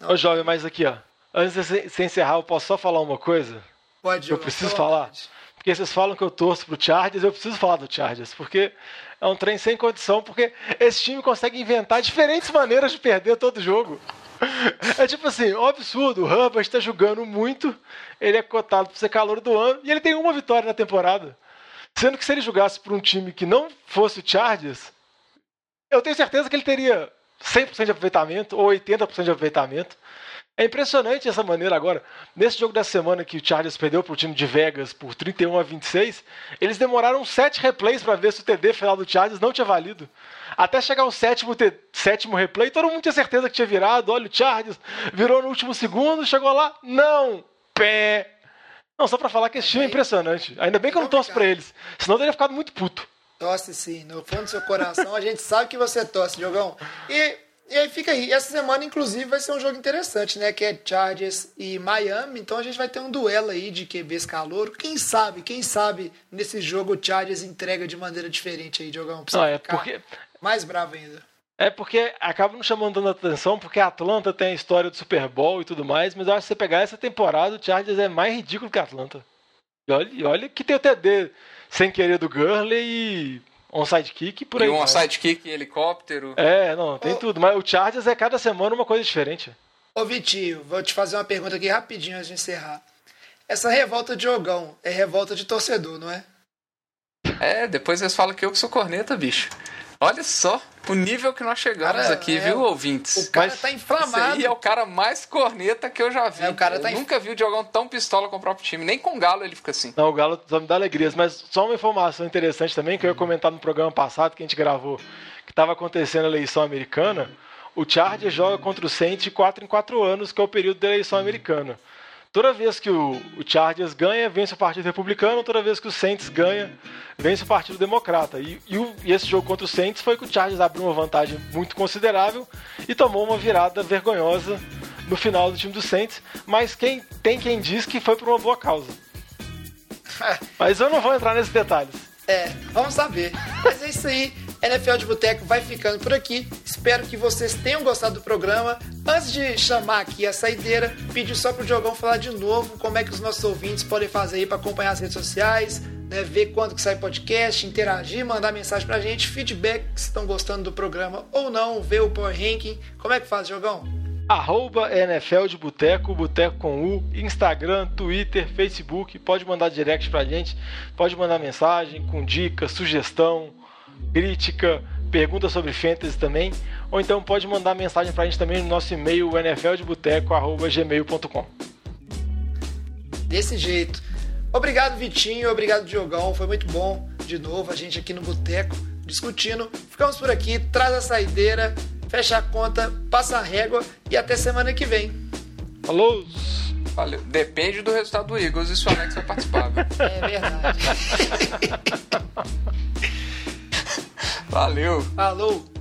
Ô jovem, mas aqui ó. Antes de você encerrar, eu posso só falar uma coisa? Pode, Eu preciso falar. vontade. Porque vocês falam que eu torço pro Chargers, eu preciso falar do Chargers, porque é um trem sem condição, porque esse time consegue inventar diferentes maneiras de perder todo jogo. É tipo assim, um absurdo. O Herbert está jogando muito, ele é cotado para ser calor do ano e ele tem uma vitória na temporada. Sendo que se ele jogasse por um time que não fosse o Chargers, eu tenho certeza que ele teria 100% de aproveitamento ou 80% de aproveitamento. É impressionante essa maneira agora. Nesse jogo da semana que o Chargers perdeu para o time de Vegas por 31 a 26, eles demoraram sete replays para ver se o TD final do Chargers não tinha valido. Até chegar o sétimo, te- sétimo replay, todo mundo tinha certeza que tinha virado. Olha, o Chargers virou no último segundo, chegou lá, não, pé. Não, só para falar que esse time é impressionante. Ainda bem que eu não torço para eles, senão eu teria ficado muito puto. Torce sim, no fundo do seu coração a gente sabe que você torce, Diogão. E, e aí fica aí, essa semana inclusive vai ser um jogo interessante, né? Que é Chargers e Miami, então a gente vai ter um duelo aí de QBs calor. Quem sabe, quem sabe nesse jogo o Chargers entrega de maneira diferente aí, você Não, é porque Mais bravo ainda. É porque acaba não chamando tanta atenção, porque a Atlanta tem a história do Super Bowl e tudo mais, mas eu acho que você pegar essa temporada, o Chargers é mais ridículo que a Atlanta. E olha, e olha que tem o TD sem querer do Gurley e onside kick e por aí. E um vai. sidekick em helicóptero. É, não, tem Ô. tudo. Mas o Chargers é cada semana uma coisa diferente. Ô Vitinho, vou te fazer uma pergunta aqui rapidinho antes de encerrar. Essa revolta de Diogão é revolta de torcedor, não é? É, depois eles falam que eu que sou corneta, bicho. Olha só o nível que nós chegamos Cara, aqui, é, viu, o- ouvintes? O cara Mas tá inflamado. aí é o cara mais corneta que eu já vi. É, o cara eu tá nunca vi o Diogão tão pistola com o próprio time. Nem com o Galo ele fica assim. Não, o Galo só me dá alegrias, mas só uma informação interessante também, que eu ia comentar no programa passado que a gente gravou, que estava acontecendo a eleição americana. O Chargers joga contra o Saints de 4 em 4 anos, que é o período da eleição americana. Toda vez que o, o Chargers ganha, vence o Partido Republicano, toda vez que o Saints ganha, vence o Partido Democrata. E, e o- e esse jogo contra o Saints foi que o Chargers abriu uma vantagem muito considerável e tomou uma virada vergonhosa no final do time do Saints, mas quem tem quem diz que foi por uma boa causa. Mas eu não vou entrar nesses detalhes. É, vamos saber. Mas é isso aí. NFL de Boteco vai ficando por aqui. Espero que vocês tenham gostado do programa. Antes de chamar aqui a saideira, pedir só pro Diogão falar de novo como é que os nossos ouvintes podem fazer aí para acompanhar as redes sociais, né, ver quando que sai podcast, interagir, mandar mensagem pra gente, feedback se estão gostando do programa ou não, ver o Power Ranking. Como é que faz, Diogão? Arroba NFL de Boteco, Boteco com U, Instagram, Twitter, Facebook. Pode mandar direct pra gente, pode mandar mensagem com dica, sugestão, crítica, pergunta sobre fantasy também. Ou então pode mandar mensagem pra gente também no nosso e-mail nfldeboteco.gmail.com. Desse jeito. Obrigado, Vitinho. Obrigado, Diogão. Foi muito bom de novo a gente aqui no Boteco discutindo. Ficamos por aqui. Traz a saideira, fecha a conta, passa a régua e até semana que vem. Falou! Valeu. Depende do resultado do Eagles e se o Alex vai participar. viu? É verdade. Valeu. Falou.